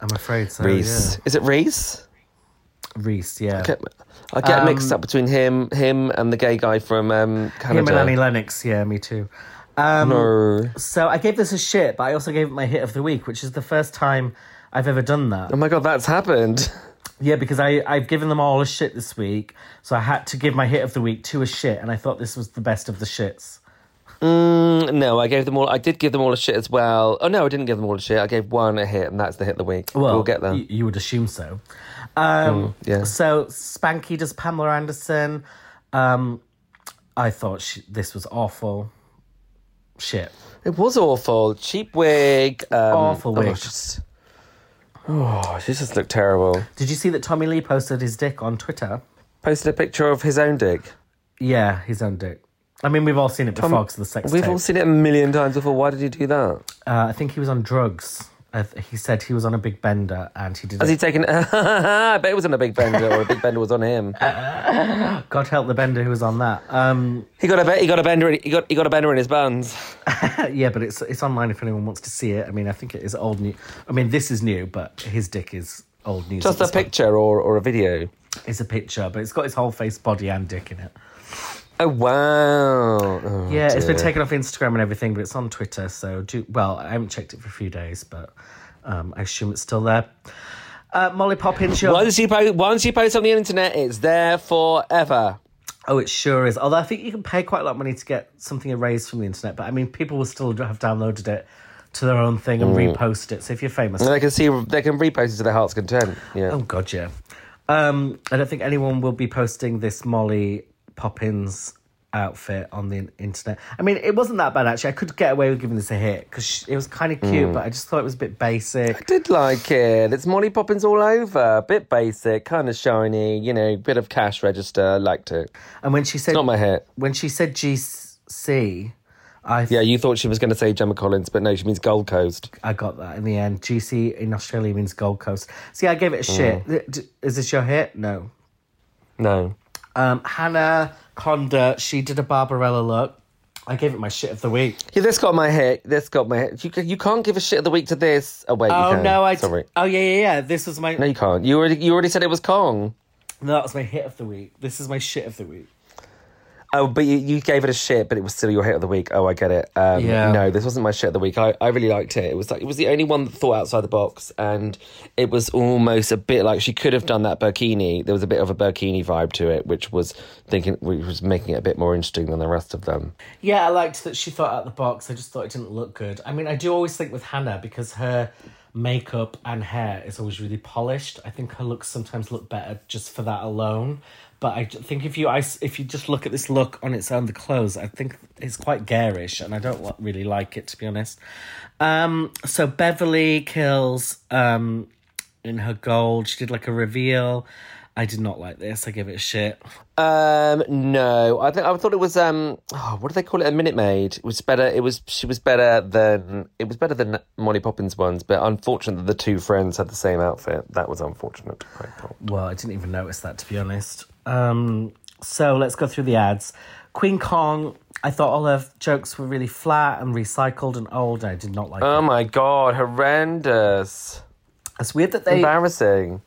Speaker 3: I'm afraid so.
Speaker 4: Reese. Is it Reese?
Speaker 3: Reese, yeah.
Speaker 4: Get- I get mixed
Speaker 3: Um,
Speaker 4: up between him, him, and the gay guy from um, Canada.
Speaker 3: Him and Annie Lennox, yeah, me too. Um,
Speaker 4: No.
Speaker 3: So I gave this a shit, but I also gave it my hit of the week, which is the first time I've ever done that.
Speaker 4: Oh my god, that's happened.
Speaker 3: Yeah, because I, I've given them all a shit this week, so I had to give my hit of the week to a shit, and I thought this was the best of the shits.
Speaker 4: Mm, no, I gave them all. I did give them all a shit as well. Oh no, I didn't give them all a shit. I gave one a hit, and that's the hit of the week.
Speaker 3: Well,
Speaker 4: we'll get there.
Speaker 3: y- you would assume so. Um,
Speaker 4: yeah.
Speaker 3: So Spankie does Pamela Anderson. Um, I thought she, this was awful. Shit.
Speaker 4: It was awful. Cheap wig. Um,
Speaker 3: Awful
Speaker 4: oh,
Speaker 3: wig.
Speaker 4: just- oh, she just looked terrible.
Speaker 3: Did you see that Tommy Lee posted his dick on Twitter?
Speaker 4: Posted a picture of his own dick.
Speaker 3: Yeah, his own dick. I mean, we've all seen it before because of the sex
Speaker 4: We've
Speaker 3: tape.
Speaker 4: all seen it a million times before. Why did he do that?
Speaker 3: Uh, I think he was on drugs. I th- he said he was on a big bender and he did
Speaker 4: Has
Speaker 3: it.
Speaker 4: he taken? I bet it was on a big bender, or a big bender was on him.
Speaker 3: God help the bender who was on that. Um,
Speaker 4: He got a be- he got a bender. In, he got he got a bender in his buns.
Speaker 3: yeah, but it's it's online if anyone wants to see it. I mean, I think it is old new. I mean, this is new, but his dick is old news.
Speaker 4: Just a
Speaker 3: this point.
Speaker 4: picture or, or a video.
Speaker 3: It's a picture, but it's got his whole face, body, and dick in it.
Speaker 4: Oh wow! Oh,
Speaker 3: Yeah, it's been taken off Instagram and everything, but it's on Twitter. So do well. I haven't checked it for a few days, but um, I assume it's still there. Uh, Molly Poppinz, your
Speaker 4: Once you post, once you post on the internet, it's there forever.
Speaker 3: Oh, it sure is. Although I think you can pay quite a lot of money to get something erased from the internet, but I mean, people will still have downloaded it to their own thing and repost it. So if you're famous,
Speaker 4: And they can see they can repost it to their heart's content. Yeah.
Speaker 3: oh god, yeah. Um, I don't think anyone will be posting this Molly Poppinz outfit on the internet. I mean, it wasn't that bad actually. I could get away with giving this a hit because it was kind of cute, hmm. but I just thought it was a bit basic.
Speaker 4: I did like it. It's Molly Poppinz all over. A Bit basic, kind of shiny. You know, bit of cash register. Liked it.
Speaker 3: And when she said
Speaker 4: Not my hit.
Speaker 3: when she said GC, I
Speaker 4: Yeah, you thought she was going to say Gemma Collins, but no, she means Gold Coast.
Speaker 3: I got that in the end. GC in Australia means Gold Coast. See, I gave it a shit. Hmm. Is this your hit? No.
Speaker 4: No.
Speaker 3: Um, Hannah Conda, she did a Barbarella look. I gave it my shit of the week.
Speaker 4: Yeah, this got my hit. This got my hit. You, you can't give a shit of the week to this. Oh wait,
Speaker 3: Oh no, I.
Speaker 4: Sorry.
Speaker 3: Oh yeah, yeah, yeah. This was my.
Speaker 4: No, you can't. You already you already said it was Kong.
Speaker 3: No, that was my hit of the week. This is my shit of the week.
Speaker 4: Oh, but you, you gave it a shit, but it was still your hit of the week. Oh, I get it. Um,
Speaker 3: Yeah.
Speaker 4: No, this wasn't my shit of the week. I, I really liked it. It was like it was the only one that thought outside the box, and it was almost a bit like she could have done that burkini. There was a bit of a burkini vibe to it, which was thinking, which was making it a bit more interesting than the rest of them.
Speaker 3: Yeah, I liked that she thought out the box. I just thought it didn't look good. I mean, I do always think with Hannah because her makeup and hair is always really polished. I think her looks sometimes look better just for that alone. But I think if you if you just look at this look on its own, the clothes, I think it's quite garish, and I don't really like it to be honest. Um, so Beverly Kills um in her gold. She did like a reveal. I did not like this. I give it a shit.
Speaker 4: Um, no, I think I thought it was um, oh, what do they call it? A Minute Maid. It was better. It was she was better than it was better than Molly Poppinz ones, but unfortunate that the two friends had the same outfit. That was unfortunate. I thought.
Speaker 3: Well, I didn't even notice that to be honest. Um, so let's go through the ads. Kween Kong. I thought all her jokes were really flat and recycled and old. And I did not like
Speaker 4: Oh
Speaker 3: it.
Speaker 4: my god, horrendous,
Speaker 3: It's weird that they.
Speaker 4: embarrassing.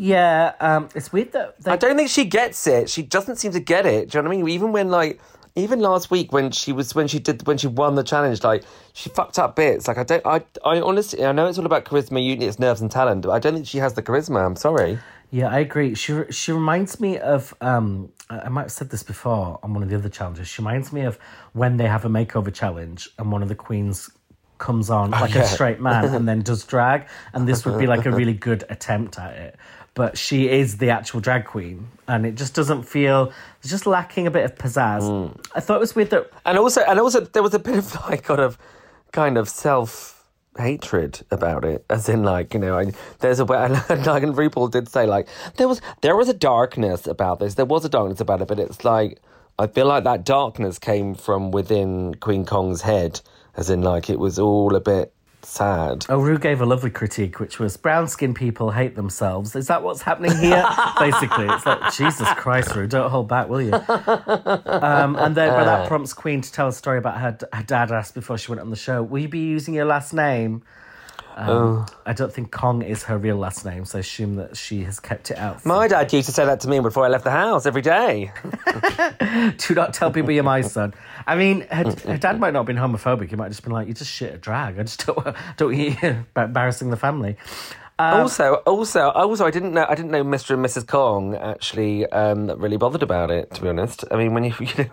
Speaker 3: Yeah, um, it's weird that they.
Speaker 4: I don't think she gets it. She doesn't seem to get it. Do you know what I mean? Even when like, even last week when she was when she did when she won the challenge, like she fucked up bits. Like I don't, I, I honestly, I know it's all about charisma, unity, it's nerves and talent, but I don't think she has the charisma. I'm sorry.
Speaker 3: Yeah, I agree. She she reminds me of um I might have said this before on one of the other challenges. She reminds me of when they have a makeover challenge and one of the queens comes on like
Speaker 4: yeah.
Speaker 3: a straight man and then does drag and this would be like a really good attempt at it. But she is the actual drag queen and it just doesn't feel it's just lacking a bit of pizzazz. Mm. I thought it was weird that
Speaker 4: And also, and also, there was a bit of like kind of, kind of self hatred about it, as in like you know, I, there's a way. And like and RuPaul did say like there was there was a darkness about this. There was a darkness about it, but it's like I feel like that darkness came from within Kween Kong's head, as in like it was all a bit sad.
Speaker 3: Oh, Rue gave a lovely critique, which was brown skinned people hate themselves. Is that what's happening here? Basically, it's like, Jesus Christ, Rue, don't hold back, will you? Um, and then but that prompts Kween to tell a story about her, her dad asked before she went on the show, Will you be using your last name? Um, I don't think Kong is her real last name, so I assume that she has kept it out.
Speaker 4: My dad used to say that to me before I left the house every day.
Speaker 3: Do not tell people you're my son. I mean, her, her dad might not have been homophobic. He might have just been like, you're just shit a drag. I just don't, don't you embarrassing the family."
Speaker 4: also, also, also, I didn't know. I didn't know Mr. and Mrs. Kong actually um, really bothered about it. To be honest, I mean, when you, you know,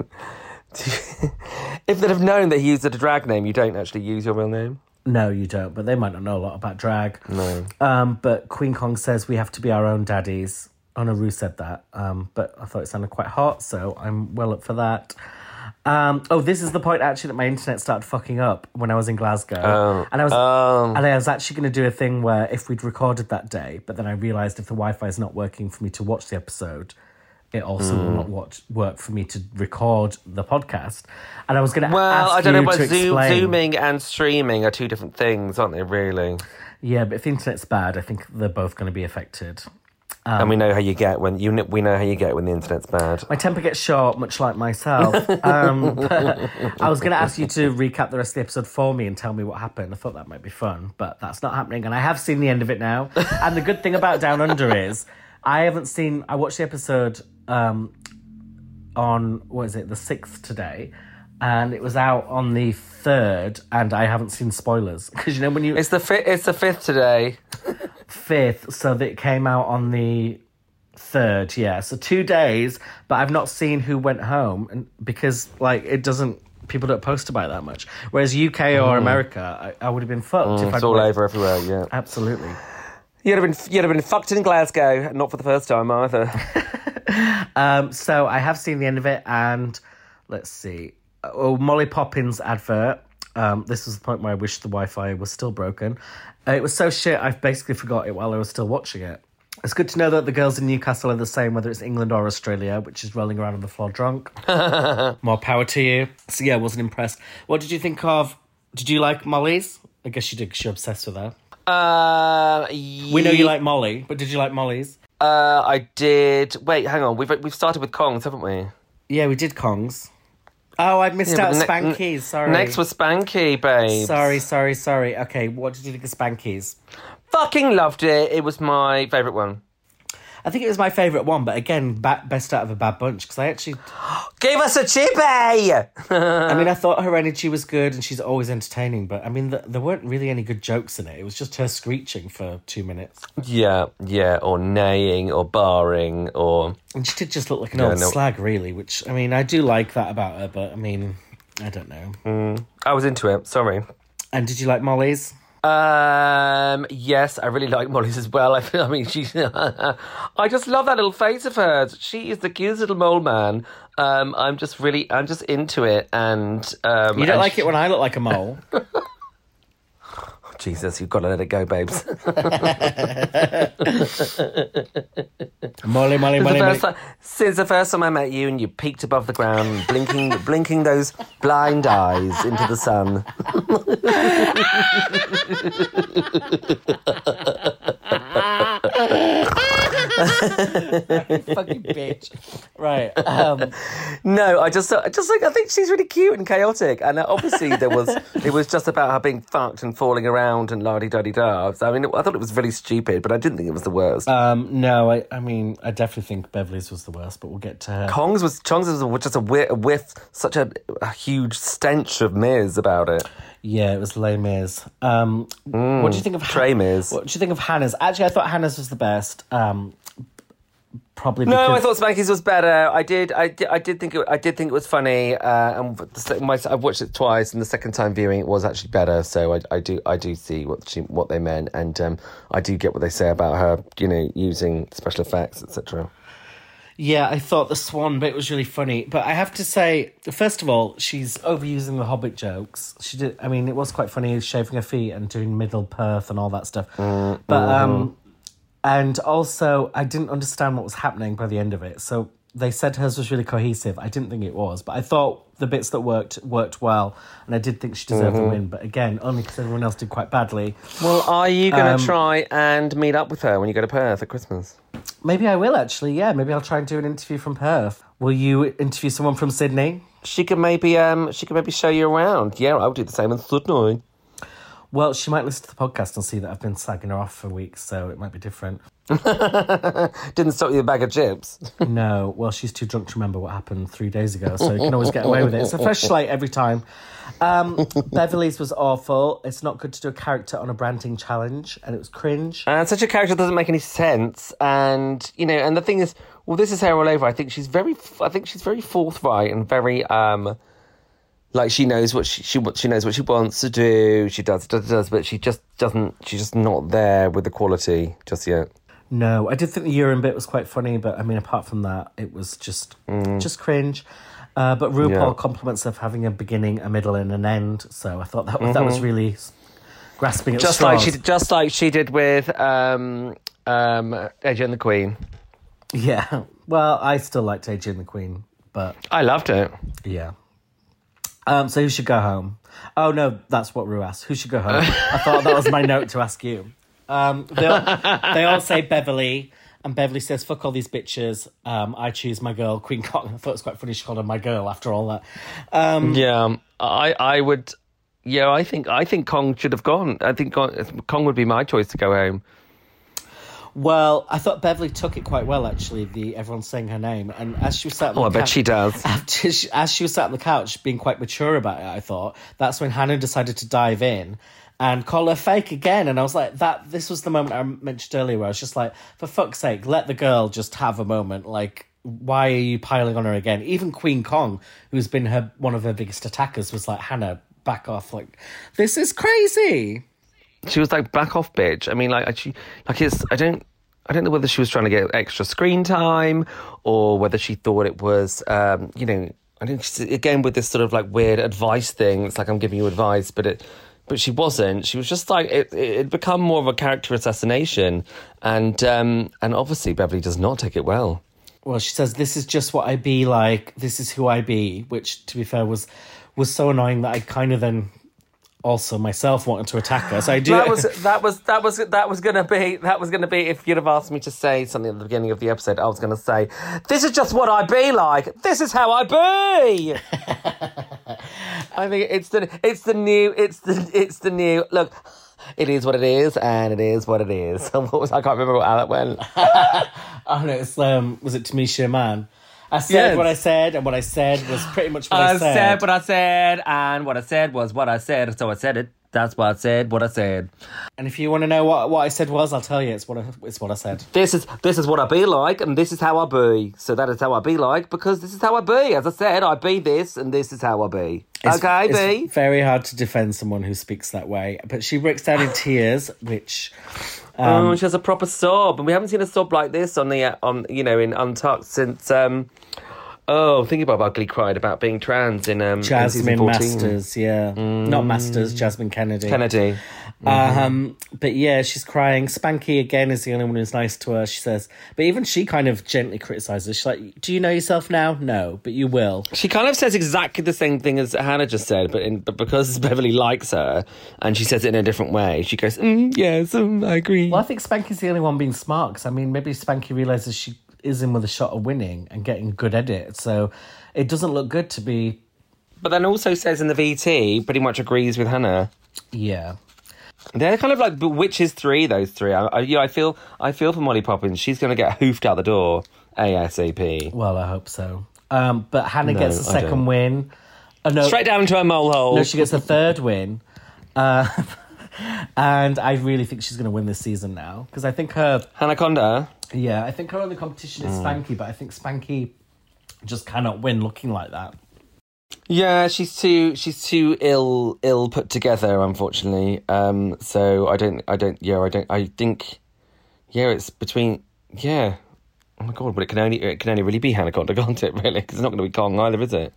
Speaker 4: if they'd have known that he used a drag name, you don't actually use your real name.
Speaker 3: No, you don't. But they might not know a lot about drag.
Speaker 4: No.
Speaker 3: Um, but Kween Kong says we have to be our own daddies. Honoru said that. Um, but I thought it sounded quite hot, so I'm well up for that. Um, oh, this is the point actually that my internet started fucking up when I was in Glasgow, and I was
Speaker 4: um.
Speaker 3: and I was actually going to do a thing where if we'd recorded that day, but then I realised if the Wi-Fi is not working for me to watch the episode, it also will not watch, work for me to record the podcast. And I was going to
Speaker 4: Well, I don't know, but zoom, zooming and streaming are two different things, aren't they? Really,
Speaker 3: Yeah, but if the internet's bad, I think they're both going to be affected.
Speaker 4: and we know how you get when you. We know how you get when the internet's bad.
Speaker 3: My temper gets short, much like myself. Um, I was going to ask you to recap the rest of the episode for me and tell me what happened. I thought that might be fun, but that's not happening. And I have seen the end of it now. And the good thing about Down Under is I haven't seen. I watched the episode um, on what is it, the sixth today, and it was out on the third, and I haven't seen spoilers because you know when you
Speaker 4: It's the fi- It's the fifth today.
Speaker 3: fifth, so that it came out on the third. Yeah, so two days, but I've not seen who went home, and because like it doesn't, people don't post about it that much. Whereas UK or America, I, I would have been fucked if
Speaker 4: Mm. It's
Speaker 3: I'd
Speaker 4: all
Speaker 3: went-
Speaker 4: over everywhere. Yeah,
Speaker 3: Absolutely.
Speaker 4: You'd have been you'd have been fucked in Glasgow, not for the first time either.
Speaker 3: Um, so I have seen the end of it, and let's see. Oh, Molly Poppinz advert. Um, this was the point where I wish the Wi-Fi was still broken. Uh, it was so shit. I basically forgot it while I was still watching it. It's good to know that the girls in Newcastle are the same, whether it's England or Australia, which is rolling around on the floor drunk. More power to you. So yeah, I wasn't impressed. What did you think of? Did you like Molly's? I guess you did because you're obsessed with her.
Speaker 4: Uh,
Speaker 3: We know you like Molly, but did you like Molly's?
Speaker 4: Uh, I did. Wait, hang on. We've we've started with Kongs, haven't we?
Speaker 3: Yeah, we did Kongs. Oh, I missed
Speaker 4: Yeah,
Speaker 3: out
Speaker 4: but ne-
Speaker 3: Spankie's. Sorry.
Speaker 4: Next was Spankie, babe.
Speaker 3: Sorry, sorry, sorry. Okay, what did you think of Spankie's?
Speaker 4: Fucking loved it. It was my favourite one.
Speaker 3: I think it was my favourite one, but again, ba- best out of a bad bunch because I actually,
Speaker 4: gave us a chippy!
Speaker 3: I mean, I thought her energy was good and she's always entertaining, but I mean, th- there weren't really any good jokes in it. It was just her screeching for two minutes.
Speaker 4: yeah, yeah, or neighing, or barring, or.
Speaker 3: And she did just look like an old
Speaker 4: no.
Speaker 3: slag, really, which, I mean, I do like that about her, but I mean, I don't know. Mm.
Speaker 4: I was into it, sorry.
Speaker 3: And did you like Molly's?
Speaker 4: Um, yes, I really like Molly's as well. I, feel, I mean, she's. I just love that little face of hers. She is the cutest little mole man. Um, I'm just really, I'm just into it, and um,
Speaker 3: You don't
Speaker 4: and
Speaker 3: like
Speaker 4: she-
Speaker 3: it when I look like a mole.
Speaker 4: Jesus, you've got to let it go, babes.
Speaker 3: Molly, Molly, Molly, Molly.
Speaker 4: time, since the first time I met you, and you peeked above the ground, blinking, blinking those blind eyes into the sun.
Speaker 3: Fucking bitch. Right. Um,
Speaker 4: No, I just, I just like, I think she's really cute and chaotic, and uh, obviously there was, it was just about her being fucked and falling around and la di da di da. I mean, I thought it was really stupid, but I didn't think it was the worst.
Speaker 3: um, no, I, I mean, I definitely think Beverly's was the worst, but we'll get to her.
Speaker 4: Kong's was, Chong's was just a whiff, a whiff such a, a huge stench of Miz about it.
Speaker 3: Yeah, it was Les Mis. Um, what do you think of
Speaker 4: Trey Miz.
Speaker 3: What do you think of Hannah's? Actually, I thought Hannah's was the best. Um, probably
Speaker 4: No, I thought Spankie's was better. I did, I did, I did think it, I did think it was funny. Uh, and the, my, I've watched it twice, and the second time viewing it was actually better. So I, I do, I do see what she, what they meant, and um, I do get what they say about her, you know, using special effects, etc.
Speaker 3: Yeah, I thought the Swan bit was really funny, but I have to say, first of all, she's overusing the Hobbit jokes. She did. I mean, it was quite funny shaving her feet and doing Middle Perth and all that stuff.
Speaker 4: Mm,
Speaker 3: but
Speaker 4: mm-hmm.
Speaker 3: um, and also, I didn't understand what was happening by the end of it. So they said hers was really cohesive. I didn't think it was, but I thought the bits that worked worked well, and I did think she deserved
Speaker 4: Mm-hmm.
Speaker 3: the win. But again, only because everyone else did quite badly.
Speaker 4: Well, are you going to
Speaker 3: Um,
Speaker 4: try and meet up with her when you go to Perth at Christmas?
Speaker 3: Maybe I will actually. Yeah, maybe I'll try and do an interview from Perth. Will you interview someone from Sydney?
Speaker 4: She could maybe, um, she could maybe show you around. Yeah, I would do the same in Sydney.
Speaker 3: Well, she might listen to the podcast and see that I've been slagging her off for weeks, so it might be different.
Speaker 4: Didn't stop you a bag of chips.
Speaker 3: no, well, she's too drunk to remember what happened three days ago, so you can always get away with it. It's a fresh slate every time. Um, Beverly's was awful. It's not good to do a character on a branding challenge, and it was cringe.
Speaker 4: And such a character doesn't make any sense. And you know, and the thing is, well, this is her all over. I think she's very, I think she's very forthright and very, um, like she knows what she, she she knows what she wants to do. She does, does, does, but she just doesn't. She's just not there with the quality just yet.
Speaker 3: No, I did think the urine bit was quite funny, but I mean, apart from that, it was just just cringe. Uh, but RuPaul
Speaker 4: Yeah.
Speaker 3: compliments of having a beginning, a middle, and an end. So I thought that was, that was really grasping at
Speaker 4: Just
Speaker 3: straws.
Speaker 4: like she, did- just like she did with um, um, AJ and the Queen.
Speaker 3: Yeah. Well, I still liked AJ and the Queen, but
Speaker 4: I loved it.
Speaker 3: yeah. Um, so who should go home? Oh no, that's what Ru asked. Who should go home? I thought that was my note to ask you. Um, they all, they all say Beverly, and Beverly says, "Fuck all these bitches. Um, I choose my girl, Kween Kong." I thought it was quite funny. She called her my girl after all that.
Speaker 4: Yeah, I I would. Yeah, I think I think Kong should have gone. I think Kong, Kong would be my choice to go home.
Speaker 3: Well, I thought Beverly took it quite well actually. The everyone's saying her name, and as she was sat, on
Speaker 4: Oh,
Speaker 3: the
Speaker 4: I bet she does.
Speaker 3: After she, as she was sat on the couch, being quite mature about it, I thought that's when Hannah decided to dive in and call her fake again. And I was like, that. This was the moment I mentioned earlier where I was just like, for fuck's sake, let the girl just have a moment. Like, why are you piling on her again? Even Kween Kong, who's been her one of her biggest attackers, was like, Hannah, back off. Like, this is crazy.
Speaker 4: She was like, "Back off, bitch." I mean, like, she like it's. I don't. I don't know whether she was trying to get extra screen time or whether she thought it was, um, you know, I think she's, again with this sort of like weird advice thing. It's like I'm giving you advice, but it, but she wasn't. She was just like it. It had become more of a character assassination, and um, and obviously Beverly does not take it well.
Speaker 3: well she says this is just what i be like this is who i be which to be fair was was so annoying that i kind of then also myself wanted to attack us. i do
Speaker 4: That was that was that was that was gonna be that was gonna be if you'd have asked me to say something at the beginning of the episode, I was gonna say, This is just what I be like. This is how I be I think it's the it's the new it's the it's the new look, it is what it is and it is what it is. what was I can't remember how that went.
Speaker 3: oh no it's um was it Tamisha Iman i said
Speaker 4: Yes.
Speaker 3: what i said and what i said was pretty much what i, I said,
Speaker 4: I said what I said, and what I said was what I said, so I said it. That's what I said, what I said.
Speaker 3: and if you want to know what what i said was i'll tell you it's what I, it's what i said
Speaker 4: This is this is what I be like, and this is how I be. So that is how I be like because this is how I be. As I said, I be this, and this is how I be. Okay,
Speaker 3: It's
Speaker 4: B.
Speaker 3: very hard to defend someone who speaks that way, but she breaks down in tears, which
Speaker 4: oh, she has a proper sob, and we haven't seen a sob like this on the uh, on you know in Untucked since. um Oh, thinking about Ugly cried about being trans in um
Speaker 3: Jasmine
Speaker 4: 14.
Speaker 3: Masters, yeah, not Masters, Jasmine Kennedie.
Speaker 4: Kennedie.
Speaker 3: Um, but yeah, she's crying. Spankie again is the only one who's nice to her. She says, but even she kind of gently criticizes. She's like, "Do you know yourself now? No, but you will."
Speaker 4: She kind of says exactly the same thing as Hannah just said, but in, but because Beverly likes her and she says it in a different way, she goes, mm, "Yes, mm, I agree."
Speaker 3: Well, I think Spankie's the only one being smart. 'cause, I mean, maybe Spanky realizes she is in with a shot of winning and getting good at it. So it doesn't look good to be.
Speaker 4: But then also says in the VT, pretty much agrees with Hannah.
Speaker 3: Yeah.
Speaker 4: They're kind of like witches three. Those three. I, I, you know, I feel I feel for Molly Poppinz. She's going to get hoofed out the door asap.
Speaker 3: Well, I hope so. Um, but Hannah
Speaker 4: No,
Speaker 3: gets the second win. Oh, no,
Speaker 4: Straight down into a mole hole.
Speaker 3: no, she gets the third win. Uh, and I really think she's going to win this season now because I think her
Speaker 4: Anaconda.
Speaker 3: Yeah, I think her only competition is Spankie, but I think Spankie just cannot win looking like that.
Speaker 4: Yeah, she's too she's too ill ill put together, unfortunately. Um, so I don't I don't yeah I don't I think yeah it's between yeah. Oh my god! But it can only it can only really be Anaconda, can't it? Really, because it's not going to be Kong either, is it?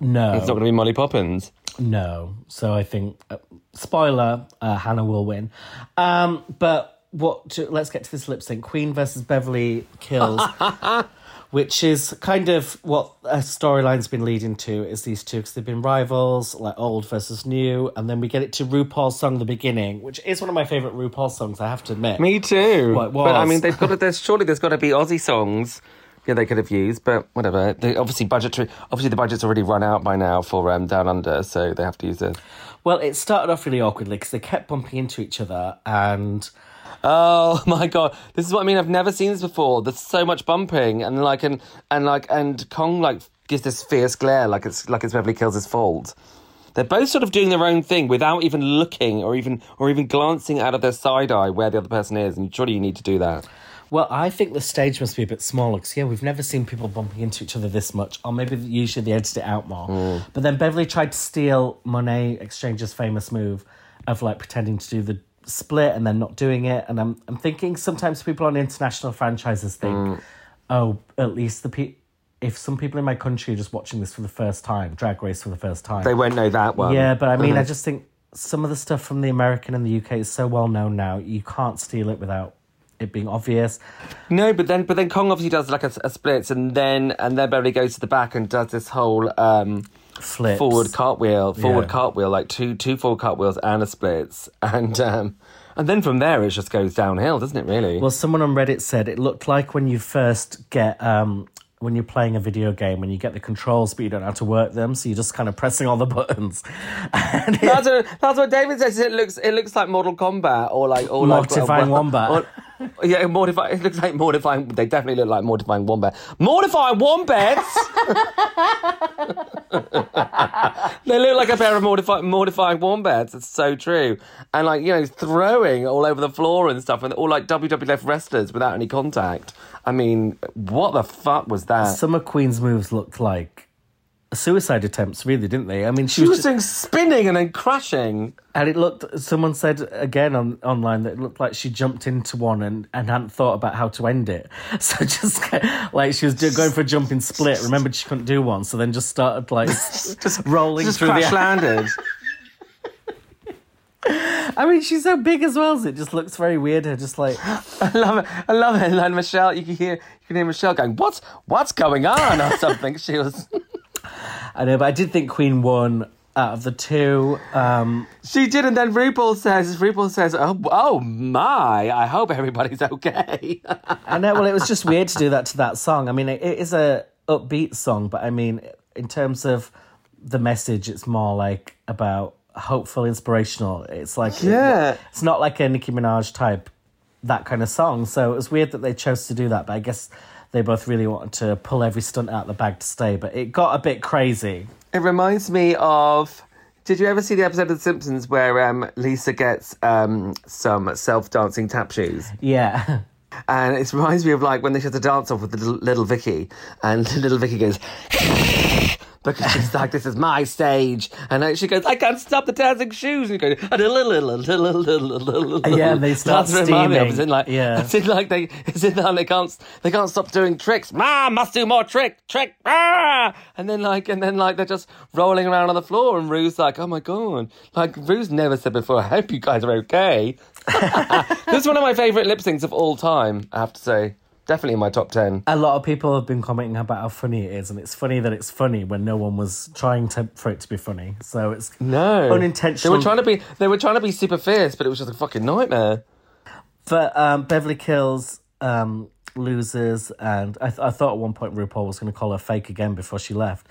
Speaker 3: No,
Speaker 4: It's not going to be Molly Poppinz.
Speaker 3: no. So I think, uh, spoiler, uh, Hannah will win. Um, but what? To, let's get to this lip sync: Kween versus Beverly Kills, which is kind of what a storyline's been leading to. Is these two because they've been rivals, like old versus new, and then we get it to RuPaul's song, "The Beginning," which is one of my favorite RuPaul songs. I have to admit.
Speaker 4: Me too.
Speaker 3: Well,
Speaker 4: But I mean, they've got to, there's surely there's got to be Aussie songs. Yeah, they could have used, but whatever. They, obviously, budgetary. Obviously, the budget's already run out by now for um, Down Under, so they have to use it.
Speaker 3: Well, it started off really awkwardly because they kept bumping into each other, and
Speaker 4: Oh my god, this is what I mean. I've never seen this before. There's so much bumping, and like, and and like, and Kong like gives this fierce glare, like it's like it's Beverly Kills' fault. They're both sort of doing their own thing without even looking or even or even glancing out of their side eye where the other person is, and surely you need to do that.
Speaker 3: Well, I think the stage must be a bit smaller because, yeah, we've never seen people bumping into each other this much. Or maybe usually they edit it out more. Mm. But then Beverly tried to steal Monét X Change's famous move of like pretending to do the split and then not doing it. And I'm, I'm thinking sometimes people on international franchises think, oh, at least the pe- if some people in my country are just watching this for the first time, Drag Race for the first time.
Speaker 4: They won't know that one.
Speaker 3: Yeah, but I mean, I just think some of the stuff from the American and the UK is so well known now. You can't steal it without it being obvious.
Speaker 4: No, but then but then Kong obviously does like a, a splits, and then and then Beverly goes to the back and does this whole um,
Speaker 3: Flips.
Speaker 4: forward cartwheel, forward
Speaker 3: Yeah.
Speaker 4: cartwheel, like two two forward cartwheels and a splits, and um, and then from there it just goes downhill, doesn't it? Really?
Speaker 3: Well, someone on Reddit said it looked like when you first get um, when you're playing a video game when you get the controls but you don't know how to work them, so you're just kind of pressing all the buttons.
Speaker 4: That's what, that's what David says. It looks it looks like Mortal Kombat or like or
Speaker 3: Mortifying
Speaker 4: like,
Speaker 3: Wombat.
Speaker 4: or- yeah, mortify. It looks like mortifying. They definitely look like mortifying wombat. Mortifying wombats. they look like a pair of mortifying mortifying wombats. It's so true. And like you know, throwing all over the floor and stuff, and all like WWF wrestlers without any contact. I mean, what the fuck was that?
Speaker 3: of Queen's moves looked like suicide attempts, really, didn't they? I mean, she,
Speaker 4: she
Speaker 3: was,
Speaker 4: was doing spinning and then crashing.
Speaker 3: and it looked. Someone said again on online that it looked like she jumped into one and, and hadn't thought about how to end it. So just like she was do, going for a jumping split, remembered she couldn't do one, so then just started like just rolling
Speaker 4: Just
Speaker 3: through
Speaker 4: crash
Speaker 3: the.
Speaker 4: landed.
Speaker 3: I mean, she's so big as well, so it just looks very weird. Her just like
Speaker 4: I love it. I love it. And Michelle, you can hear you can hear Michelle going, "What's what's going on?" or something. She was.
Speaker 3: I know, but I did think Kween won out of the two. Um,
Speaker 4: She did, and then RuPaul says, RuPaul says, "Oh, oh my! I hope everybody's okay."
Speaker 3: I know. Well, it was just weird to do that to that song. I mean, it, it is a upbeat song, but I mean, in terms of the message, it's more like about hopeful, inspirational. It's like
Speaker 4: Yeah.
Speaker 3: it's not like a Nicki Minaj type that kind of song. So it was weird that they chose to do that. But I guess they both really wanted to pull every stunt out of the bag to stay. But it got a bit crazy.
Speaker 4: it reminds me of. Did you ever see the episode of The Simpsons where um, Lisa gets um, some self-dancing tap shoes?
Speaker 3: Yeah.
Speaker 4: And it reminds me of like when they had to dance off with the little, little Vicky, and little Vicky goes, because she's like, this is my stage. And then she goes, I can't stop the dancing shoes. And you go,
Speaker 3: Yeah, they start
Speaker 4: That's what it reminded me of.
Speaker 3: steaming.
Speaker 4: It's in like,
Speaker 3: Yeah.
Speaker 4: it's in like they, it's in like they can't, they can't stop doing tricks. Ah, must do more trick, trick, ah! And then like, and then like they're just rolling around on the floor, and Rue's like, oh my god, like Rue's never said before. I hope you guys are okay. this is one of my favourite lip syncs of all time. I have to say, definitely in my top ten.
Speaker 3: A lot of people have been commenting about how funny it is, and it's funny that it's funny when no one was trying to for it to be funny. So it's
Speaker 4: No,
Speaker 3: Unintentional-
Speaker 4: They were trying to be, they were trying to be super fierce, but it was just a fucking nightmare.
Speaker 3: But um, Beverly Kills um, loses, and I, th- I thought at one point RuPaul was going to call her fake again before she left.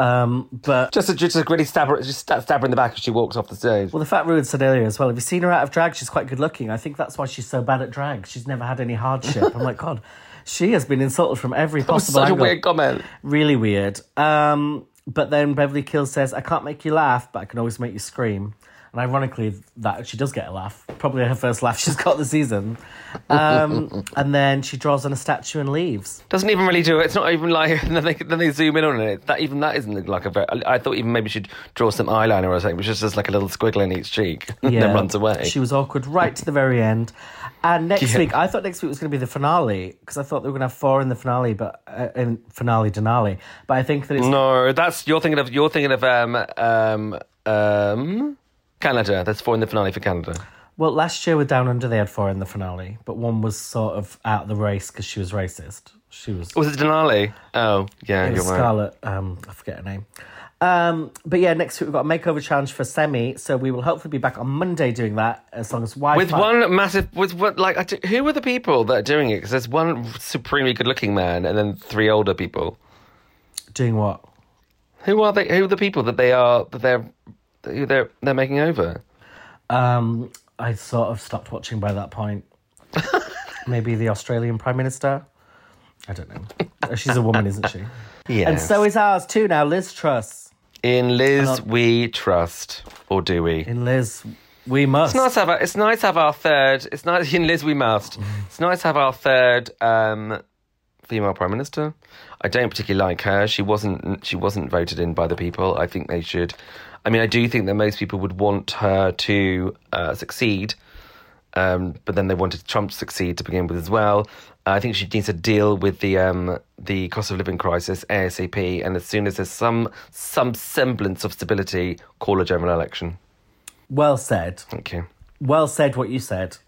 Speaker 3: Um, but
Speaker 4: Just to just to really stab her, just stab stab her in the back as she walks off the stage.
Speaker 3: well, the fat ruin said earlier as well. Have you seen her out of drag? She's quite good looking. I think that's why she's so bad at drag. She's never had any hardship. I'm like, God, she has been insulted from every
Speaker 4: That
Speaker 3: possible
Speaker 4: such a
Speaker 3: angle.
Speaker 4: weird comment.
Speaker 3: Really weird. Um, but then Beverly Kills says, I can't make you laugh, but I can always make you scream. And ironically, that she does get a laugh. Probably her first laugh she's got the season. Um, and then she draws on a statue and leaves.
Speaker 4: Doesn't even really do it. It's not even like then they then they zoom in on it. That even that isn't like a very. I, I thought even maybe she'd draw some eyeliner or something, which is just like a little squiggle in each cheek, and then runs away.
Speaker 3: She was awkward right to the very end. And next
Speaker 4: Yeah.
Speaker 3: week, I thought next week was going to be the finale because I thought they were going to have four in the finale, but uh, in finale Denali. But I think that it's
Speaker 4: no, that's you're thinking of you're thinking of um um um Canada. There's four in the finale for Canada.
Speaker 3: well. Last year with Down Under, they had four in the finale, but one was sort of out of the race because she was racist. She was.
Speaker 4: Was it Denali? Oh yeah,
Speaker 3: It
Speaker 4: you're
Speaker 3: was
Speaker 4: right.
Speaker 3: Scarlet. Um, I forget her name. Um, but yeah, next week we've got a makeover challenge for Semi, so we will hopefully be back on Monday doing that as long as Wi-Fi.
Speaker 4: With one massive, with what like, I who are the people that are doing it? Because there's one supremely good-looking man, and then three older people.
Speaker 3: doing what?
Speaker 4: Who are they? Who are the people that they are that they're who they're they're making over?
Speaker 3: Um, I sort of stopped watching by that point. Maybe the Australian Prime Minister. I don't know. She's a woman, isn't she?
Speaker 4: Yeah.
Speaker 3: And so is ours too now. Liz Truss.
Speaker 4: in Liz we trust, or do we?
Speaker 3: In Liz, we must.
Speaker 4: It's nice to have. Our, it's nice to have our third. It's nice in Liz we must. It's nice to have our third um, female prime minister. I don't particularly like her. She wasn't. She wasn't voted in by the people. I think they should. I mean, I do think that most people would want her to uh, succeed, um, but then they wanted Trump to succeed to begin with as well. I think she needs to deal with the um, the cost of living crisis ASAP, and as soon as there's some some semblance of stability, call a general election.
Speaker 3: Well said.
Speaker 4: Thank you.
Speaker 3: Well said. What you said.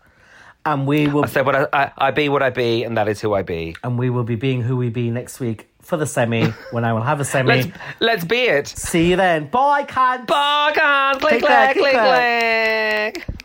Speaker 3: And we will.
Speaker 4: I said what I, I, I be what I be, and that is who I be.
Speaker 3: and we will be being who we be next week for the semi when I will have a semi.
Speaker 4: Let's let's be it.
Speaker 3: See you then. Bye, can.
Speaker 4: Bargain, click,
Speaker 3: Click, clack,
Speaker 4: click, click,
Speaker 3: click,
Speaker 4: click.